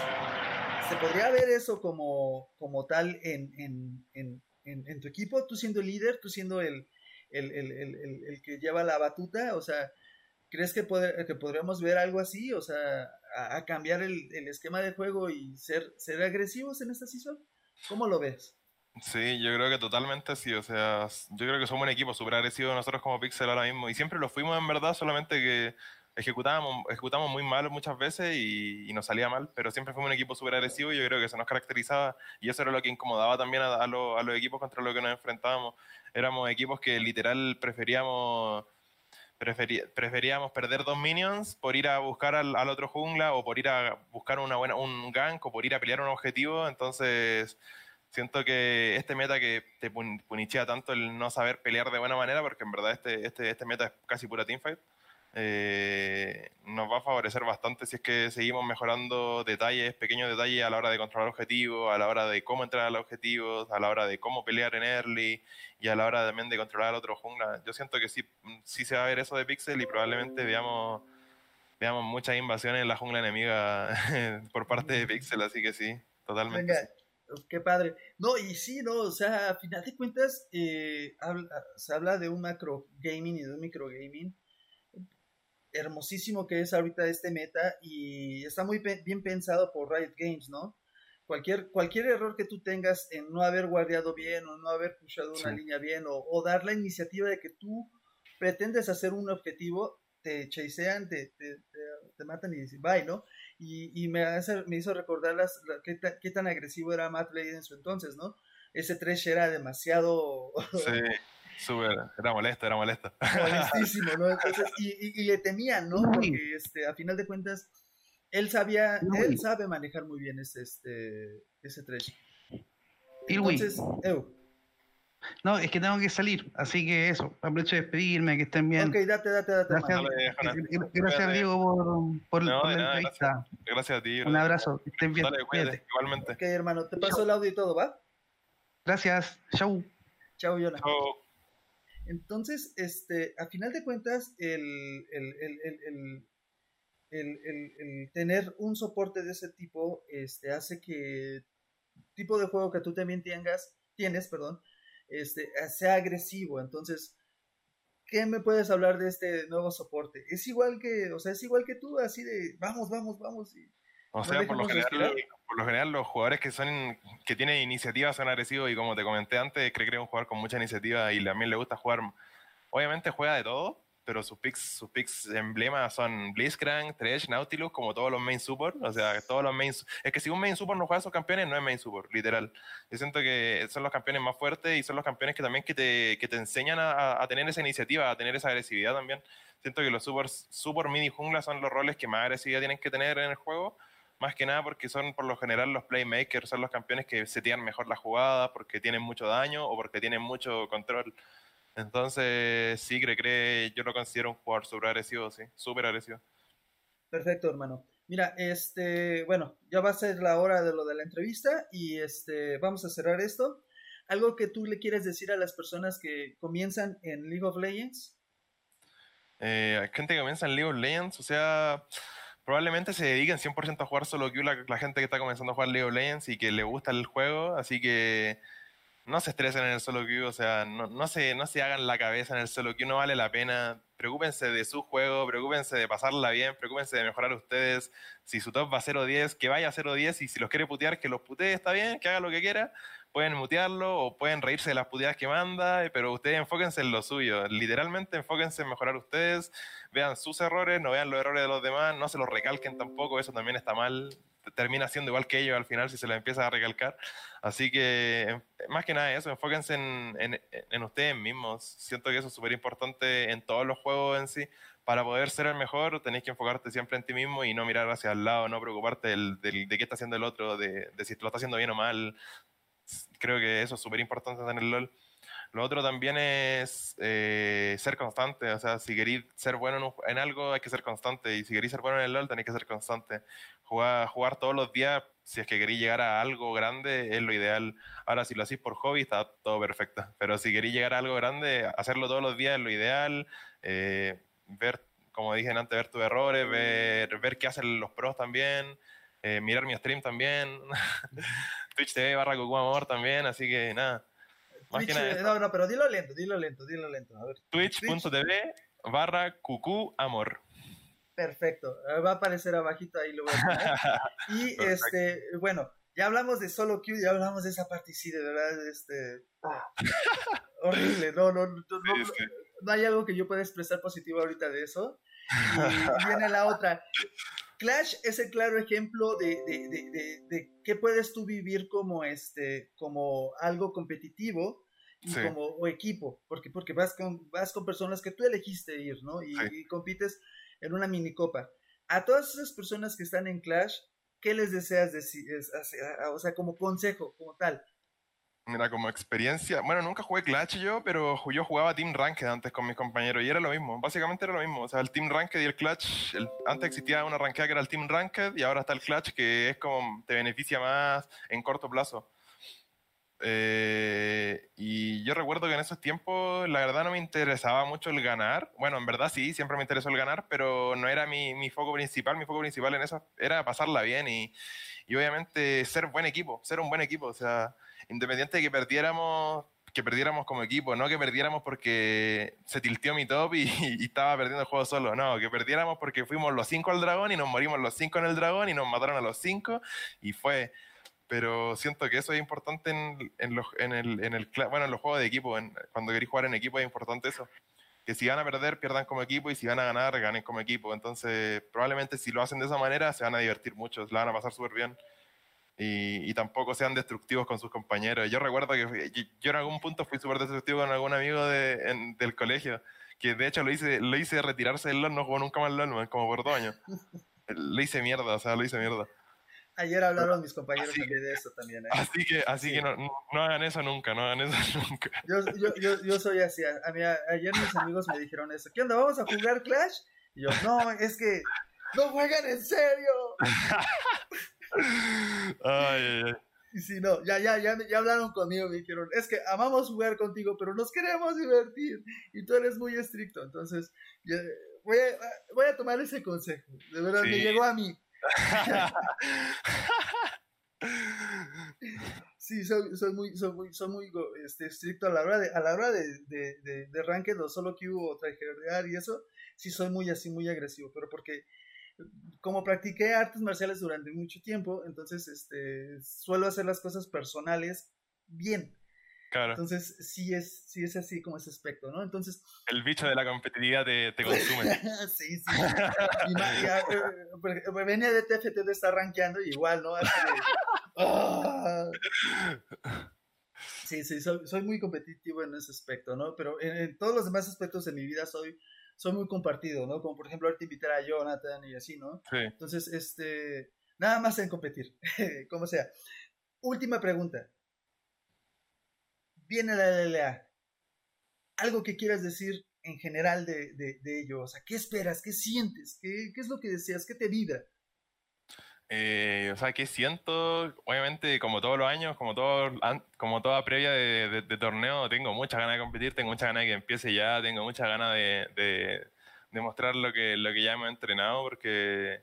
se podría ver eso como, como tal en, en, en, en, tu equipo, tú siendo el líder, tú siendo el, el, el, el, que lleva la batuta, o sea, ¿crees que, que podríamos ver algo así? O sea, a, cambiar el, esquema de juego y ser, ser agresivos en esta season? ¿Cómo lo ves? Sí, yo creo que totalmente sí. O sea, yo creo que somos un equipo súper agresivo nosotros como Pixel ahora mismo. Y siempre lo fuimos en verdad, solamente que ejecutábamos, ejecutamos muy mal muchas veces y, nos salía mal, pero siempre fuimos un equipo súper agresivo y yo creo que eso nos caracterizaba y eso era lo que incomodaba también a, a, los equipos contra los que nos enfrentábamos. Éramos equipos que literal preferíamos preferíamos perder dos minions por ir a buscar al, otro jungla o por ir a buscar una buena, un gank o por ir a pelear un objetivo. Entonces, siento que este meta que te punichea tanto el no saber pelear de buena manera, porque en verdad este, este, este meta es casi pura teamfight, eh, nos va a favorecer bastante si es que seguimos mejorando detalles, pequeños detalles a la hora de controlar objetivos, a la hora de cómo entrar a los objetivos, a la hora de cómo pelear en early y a la hora también de controlar al otro jungla. Yo siento que sí, sí se va a ver eso de Pixel y probablemente veamos, veamos muchas invasiones en la jungla enemiga por parte de Pixel, así que sí, totalmente. Venga. Qué padre. No, y sí, no, o sea, a final de cuentas, eh, se habla de un macro gaming y de un micro gaming hermosísimo que es ahorita este meta y está muy bien pensado por Riot Games, ¿no? Cualquier, cualquier error que tú tengas en no haber guardiado bien o no haber pushado una línea bien o, dar la iniciativa de que tú pretendes hacer un objetivo, te chasean, te, te, matan y dicen bye, ¿no? Y, y me, me hizo recordar las, qué, qué, tan agresivo era Matt Blade en su entonces, ¿no? Ese trash era demasiado... Sí. Súper, era molesto, era molesto. Molestísimo, ¿no? Entonces, y, y, le temían, ¿no? Porque este, a final de cuentas, él sabía, él sabe manejar muy bien ese, este, ese trash. Entonces, No, es que tengo que salir, así que eso, aprovecho de despedirme, que estén bien. Ok, date, date, date. Gracias, gracias Diego, por, por, la entrevista. Gracias. a ti. Un abrazo, que estén bien. Dale, cuídate, igualmente. Ok, hermano, te paso el audio y todo, ¿va? Gracias, chau. Chau, Yona. Chau. Entonces, este, a final de cuentas, el, el, tener un soporte de ese tipo este, hace que tipo de juego que tú también tengas, tienes, perdón, este, sea agresivo. Entonces, ¿qué me puedes hablar de este nuevo soporte? Es igual que, o sea, es igual que tú, así de, vamos, vamos, vamos. Y, o sea, por lo, general, por lo general los jugadores que son que tienen iniciativa son agresivos y como te comenté antes, creo que es un jugador con mucha iniciativa y también le gusta jugar. Obviamente juega de todo, pero sus picks, sus picks emblemas son Blitzcrank, Thresh, Nautilus, como todos los main support. O sea, todos los main. Es que si un main support no juega a esos campeones, no es main support, literal. Yo siento que son los campeones más fuertes y son los campeones que también que te, que te enseñan a, a tener esa iniciativa, a tener esa agresividad también. Siento que los super, super mini jungla son los roles que más agresividad tienen que tener en el juego más que nada porque son por lo general los playmakers, son los campeones que se tienen mejor la jugada, porque tienen mucho daño o porque tienen mucho control. Entonces, sí, creo que yo lo considero un jugador súper agresivo, sí, súper agresivo. Perfecto, hermano. Mira, este, bueno, ya va a ser la hora de lo de la entrevista y este, vamos a cerrar esto. ¿Algo que tú le quieres decir a las personas que comienzan en League of Legends? Eh, gente que comienza en League of Legends, o sea, probablemente se dediquen 100% a jugar solo queue la, gente que está comenzando a jugar League of Legends y que le gusta el juego, así que no se estresen en el solo queue, o sea, no, no, se, no se hagan la cabeza en el solo queue, no vale la pena. Preocúpense de su juego, preocúpense de pasarla bien, preocúpense de mejorar ustedes. Si su top va a 0-10, que vaya a 0-10 y si los quiere putear, que los putee, está bien, que haga lo que quiera, pueden mutearlo o pueden reírse de las puteadas que manda, pero ustedes enfóquense en lo suyo. Literalmente enfóquense en mejorar ustedes, vean sus errores, no vean los errores de los demás, no se los recalquen tampoco, eso también está mal. Termina siendo igual que ellos al final si se les empieza a recalcar. Así que, más que nada eso, enfóquense en, en, en ustedes mismos. Siento que eso es súper importante en todos los juegos en sí para poder ser el mejor tenéis que enfocarte siempre en ti mismo y no mirar hacia el lado, no preocuparte del, de qué está haciendo el otro, de, si lo está haciendo bien o mal. Creo que eso es súper importante en el LOL. Lo otro también es eh, ser constante. O sea, si queréis ser bueno en, algo, hay que ser constante. Y si queréis ser bueno en el LOL, tenéis que ser constante. Jugar, jugar todos los días, si es que queréis llegar a algo grande, es lo ideal. Ahora, si lo hacéis por hobby, está todo perfecto. Pero si queréis llegar a algo grande, hacerlo todos los días es lo ideal. Eh, ver, como dije antes, ver tus errores, ver, ver qué hacen los pros también, eh, mirar mi stream también, Twitch TV barra Amor también, así que nada. Que nada, no, no, pero dilo lento, dilo lento, dilo lento. Twitch.tv barra Cucú Amor. Perfecto, va a aparecer abajito ahí lo voy a Y este, bueno, ya hablamos de solo Q, ya hablamos de esa parte, sí, de verdad, este, ah, horrible, no, no, no, no hay algo que yo pueda expresar positivo ahorita de eso. Y viene la otra. Clash es el claro ejemplo de, de, de, de, qué puedes tú vivir como, este, como algo competitivo y como equipo, porque, porque vas, con, vas con personas que tú elegiste ir, ¿no? Y, y compites en una mini copa. A todas esas personas que están en Clash, ¿qué les deseas decir? O sea, como consejo, como tal. Mira, como experiencia, bueno, nunca jugué Clash yo, pero yo jugaba Team Ranked antes con mis compañeros y era lo mismo, básicamente era lo mismo. O sea, el Team Ranked y el Clash, antes existía una ranked que era el Team Ranked y ahora está el Clash que es como te beneficia más en corto plazo. Eh, y yo recuerdo que en esos tiempos la verdad no me interesaba mucho el ganar. Bueno, en verdad sí, siempre me interesó el ganar, pero no era mi, mi foco principal. Mi foco principal en eso era pasarla bien y, y obviamente ser buen equipo, ser un buen equipo. O sea, independiente de que perdiéramos que perdiéramos como equipo, no que perdiéramos porque se tilteó mi top y, estaba perdiendo el juego solo, no, que perdiéramos porque fuimos los cinco al dragón y nos morimos los cinco en el dragón y nos mataron a los cinco y fue, pero siento que eso es importante en, en, los, en, el, en el, bueno, en los juegos de equipo, cuando queréis jugar en equipo es importante eso, que si van a perder pierdan como equipo y si van a ganar ganen como equipo, entonces probablemente si lo hacen de esa manera se van a divertir mucho, la van a pasar súper bien y, tampoco sean destructivos con sus compañeros. Yo recuerdo que yo en algún punto fui súper destructivo con algún amigo de, del colegio, que de hecho lo hice, lo hice retirarse del LOL, no jugó nunca más LOL, como por dos años. le hice mierda, o sea, lo hice mierda. Ayer hablaron mis compañeros de eso también. ¿eh? Así que, así que no, no, hagan eso nunca, no hagan eso nunca. Yo, yo, yo, yo soy así. A mí, ayer mis amigos me dijeron eso. ¿Qué onda? ¿Vamos a jugar Clash? Y yo, no, es que no juegan en serio. ay, Y si no, ya, ya, ya, ya hablaron conmigo, me dijeron, es que amamos jugar contigo, pero nos queremos divertir y tú eres muy estricto. Entonces, voy, a, voy a tomar ese consejo. De verdad, me llegó a mí. sí, soy, soy, muy, soy muy, soy muy este, estricto a la hora de, a la hora de, de, de, de ranked o solo que hubo y eso, sí soy muy así, muy agresivo, pero porque como practiqué artes marciales durante mucho tiempo, entonces este, suelo hacer las cosas personales bien. Claro. Entonces, sí es, sí es así como ese aspecto, ¿no? Entonces... El bicho de la competitividad te, te consume. sí, sí. Y, ya, eh, venía de TFT de estar rankeando igual, ¿no? ¡ah! Sí, sí, soy, soy, muy competitivo en ese aspecto, ¿no? Pero en, en, todos los demás aspectos de mi vida soy soy muy compartido, ¿no? Como por ejemplo ahorita invitar a Jonathan y así, ¿no? Sí. Entonces, este, nada más en competir, como sea. Última pregunta. Viene la LLA. Algo que quieras decir en general de, de, de ello, o sea, ¿qué esperas? ¿Qué sientes? ¿Qué, qué es lo que deseas? ¿Qué te vibra? Eh, o sea, ¿qué siento? Obviamente, como todos los años, como, todo, como toda previa de, torneo, tengo muchas ganas de competir, tengo muchas ganas de que empiece ya, tengo muchas ganas de, de, mostrar lo que, lo que ya me he entrenado, porque,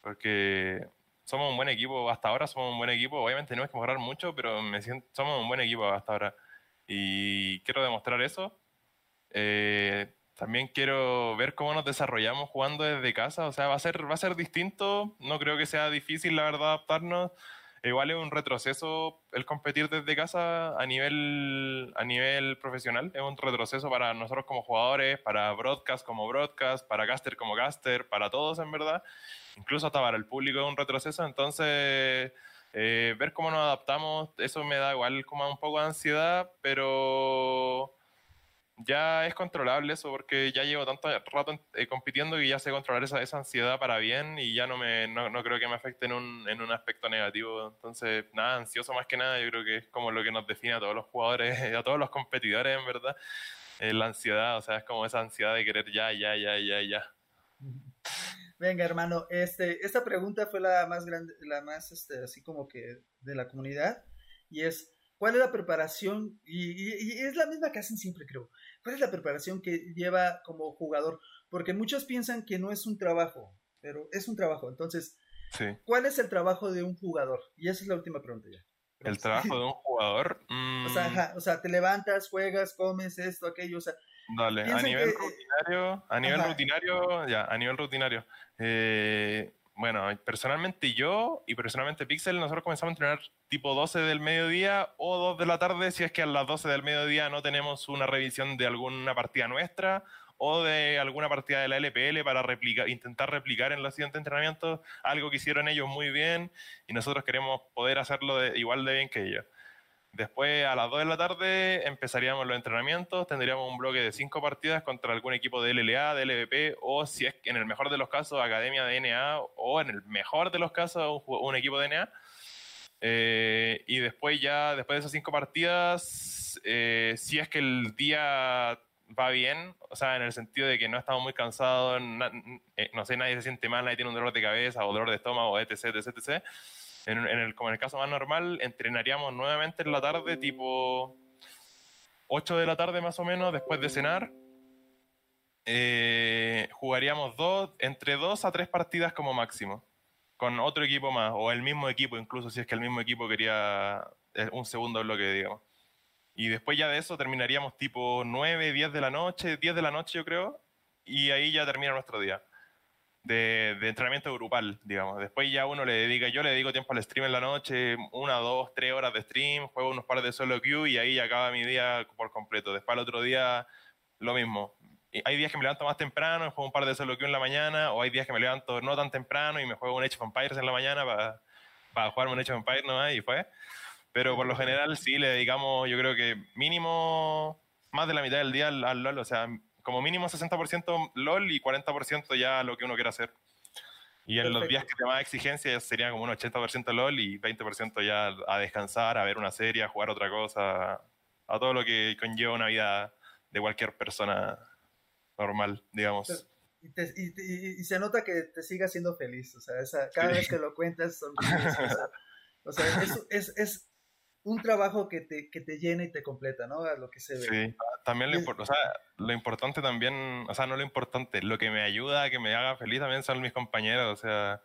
porque somos un buen equipo, hasta ahora somos un buen equipo, obviamente tenemos que mejorar mucho, pero me siento, somos un buen equipo hasta ahora. Y quiero demostrar eso. Eh, también quiero ver cómo nos desarrollamos jugando desde casa. O sea, va a ser, va a ser distinto. No creo que sea difícil, la verdad, adaptarnos. igual es un retroceso el competir desde casa a nivel, a nivel profesional. Es un retroceso para nosotros como jugadores, para broadcast como broadcast, para caster como caster, para todos en verdad. Incluso hasta para el público es un retroceso. Entonces, eh, ver cómo nos adaptamos, eso me da igual como un poco de ansiedad, pero ya es controlable eso porque ya llevo tanto rato eh, compitiendo y ya sé controlar esa, esa, ansiedad para bien y ya no me no, no creo que me afecte en un, en un, aspecto negativo. Entonces, nada, ansioso más que nada, yo creo que es como lo que nos define a todos los jugadores, a todos los competidores, en verdad. Eh, la ansiedad, o sea, es como esa ansiedad de querer ya, ya, ya, ya, ya. Venga, hermano, este, esta pregunta fue la más grande, la más, este, así como que de la comunidad, y es, ¿Cuál es la preparación? Y, es la misma que hacen siempre, creo. ¿Cuál es la preparación que lleva como jugador? Porque muchos piensan que no es un trabajo, pero es un trabajo. Entonces, ¿cuál es el trabajo de un jugador? Y esa es la última pregunta ya. El trabajo de un jugador. O, sea, mm. o sea, te levantas, juegas, comes esto, aquello, o sea. Dale, a nivel rutinario, a nivel rutinario, ya, a nivel rutinario. Eh, bueno, personalmente yo y personalmente Pixel, nosotros comenzamos a entrenar tipo 12 del mediodía o 2 de la tarde si es que a las 12 del mediodía no tenemos una revisión de alguna partida nuestra o de alguna partida de la LPL para intentar replicar en los siguientes entrenamientos algo que hicieron ellos muy bien y nosotros queremos poder hacerlo igual de bien que ellos. Después, a las 2 de la tarde, empezaríamos los entrenamientos. Tendríamos un bloque de 5 partidas contra algún equipo de LLA, de LVP, o si es en el mejor de los casos, Academia de NA, o en el mejor de los casos, un, equipo de NA. Eh, y después, ya, después de esas 5 partidas, eh, si es que el día va bien, o sea, en el sentido de que no estamos muy cansados, eh, no sé, nadie se siente mal, nadie tiene un dolor de cabeza o dolor de estómago, etc., etc., etc en, el, como en el caso más normal, entrenaríamos nuevamente en la tarde, tipo 8 de la tarde más o menos, después de cenar. Eh, jugaríamos dos, entre dos a tres partidas como máximo, con otro equipo más, o el mismo equipo, incluso si es que el mismo equipo quería eh, un segundo bloque, digamos. Y después ya de eso terminaríamos tipo 9, 10 de la noche, 10 de la noche yo creo, y ahí ya termina nuestro día de, entrenamiento grupal, digamos. Después ya uno le dedica, yo le dedico tiempo al stream en la noche, una, dos, tres horas de stream, juego unos pares de solo queue y ahí acaba mi día por completo. Después al otro día, lo mismo. hay días que me levanto más temprano, juego un par de solo queue en la mañana, o hay días que me levanto no tan temprano y me juego un Age of Empires en la mañana para, para jugarme un Age of Empires nomás y fue. Pero por lo general sí le dedicamos, yo creo que mínimo más de la mitad del día al LOL, o sea, como mínimo 60% LOL y 40% ya lo que uno quiera hacer. Y en los días que te más exigencia sería como un 80% LOL y 20% ya a descansar, a ver una serie, a jugar otra cosa, a todo lo que conlleva una vida de cualquier persona normal, digamos. Y, se nota que te siga siendo feliz, o sea, cada vez que lo cuentas son o sea, es, es, un trabajo que te, que te llena y te completa, ¿no? A lo que se ve. Sí, también lo, o sea, lo importante también, o sea, no lo importante, lo que me ayuda a que me haga feliz también son mis compañeros, o sea,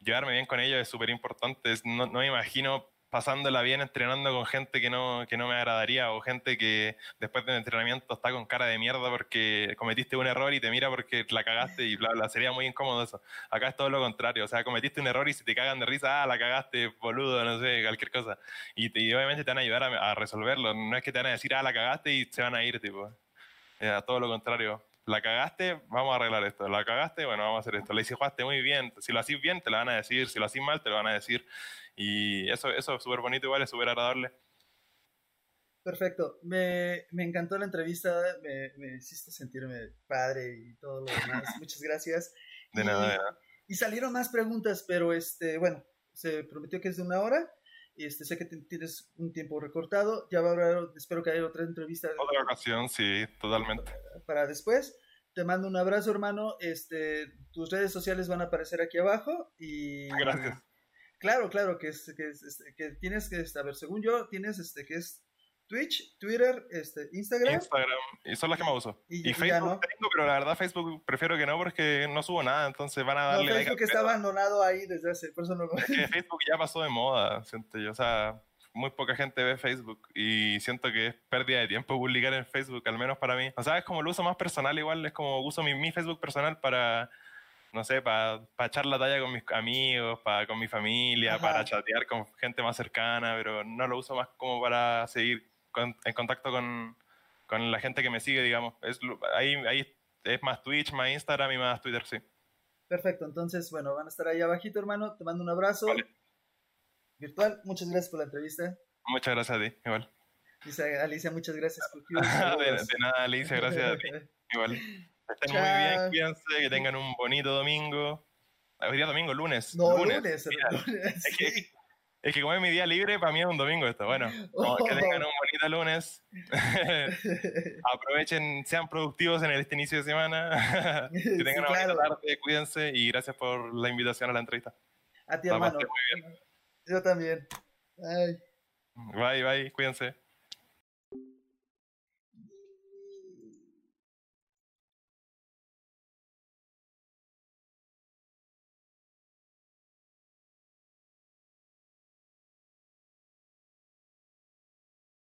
llevarme bien con ellos es súper importante, no, no me imagino pasándola bien entrenando con gente que no, que no me agradaría o gente que después del entrenamiento está con cara de mierda porque cometiste un error y te mira porque la cagaste y bla, bla. Sería muy incómodo eso. Acá es todo lo contrario. O sea, cometiste un error y si te cagan de risa, ah, la cagaste, boludo, no sé, cualquier cosa. Y, obviamente te van a ayudar a, resolverlo. No es que te van a decir, ah, la cagaste y se van a ir, tipo. Eh, todo lo contrario. La cagaste, vamos a arreglar esto. La cagaste, bueno, vamos a hacer esto. Le hiciste muy bien. Si lo haces bien, te lo van a decir. Si lo haces mal, te lo van a decir. Y eso, eso es súper bonito igual, es súper agradable. Perfecto, me, me, encantó la entrevista, me, me, hiciste sentirme padre y todo lo demás. Muchas gracias. De y, nada, Y salieron más preguntas, pero este, bueno, se prometió que es de una hora. Este, sé que tienes un tiempo recortado. Ya va a haber, espero que haya otra entrevista. Otra ocasión, sí, totalmente. Para, después. Te mando un abrazo, hermano. Este, tus redes sociales van a aparecer aquí abajo. Y, Gracias. Claro, claro, que, es, que, este, que tienes que, este, a ver, según yo, tienes este, que es Twitch, Twitter, este, Instagram. Instagram, y son las que me uso. Y, Facebook tengo, pero la verdad Facebook prefiero que no porque no subo nada, entonces van a darle no, Facebook está abandonado ahí desde hace, por eso no es que Facebook ya pasó de moda, siento yo, o sea, muy poca gente ve Facebook y siento que es pérdida de tiempo publicar en Facebook, al menos para mí. O sea, es como el uso más personal igual, es como uso mi, mi Facebook personal para no sé, para echar la talla con mis amigos, para con mi familia, Ajá. para chatear con gente más cercana, pero no lo uso más como para seguir con- en contacto con, con la gente que me sigue, digamos. Es, ahí, ahí es más Twitch, más Instagram y más Twitter, sí. Perfecto, entonces, bueno, van a estar ahí abajito, hermano. Te mando un abrazo Vale. virtual. Muchas gracias por la entrevista. Muchas gracias a ti, igual. Dice Alicia, muchas gracias. por de, de nada, Alicia, gracias a ti, igual. Estén muy bien, cuídense, que tengan un bonito domingo. Hoy día domingo, lunes. No, lunes. Es que-. Es que como es mi día libre, para mí es un domingo esto. Bueno, que tengan un bonito lunes. Aprovechen, sean productivos en este inicio de semana. que Sí, tengan una claro. tarde, cuídense y gracias por la invitación a la entrevista. A ti, hermano. Yo también. Ay. Bye, bye, cuídense.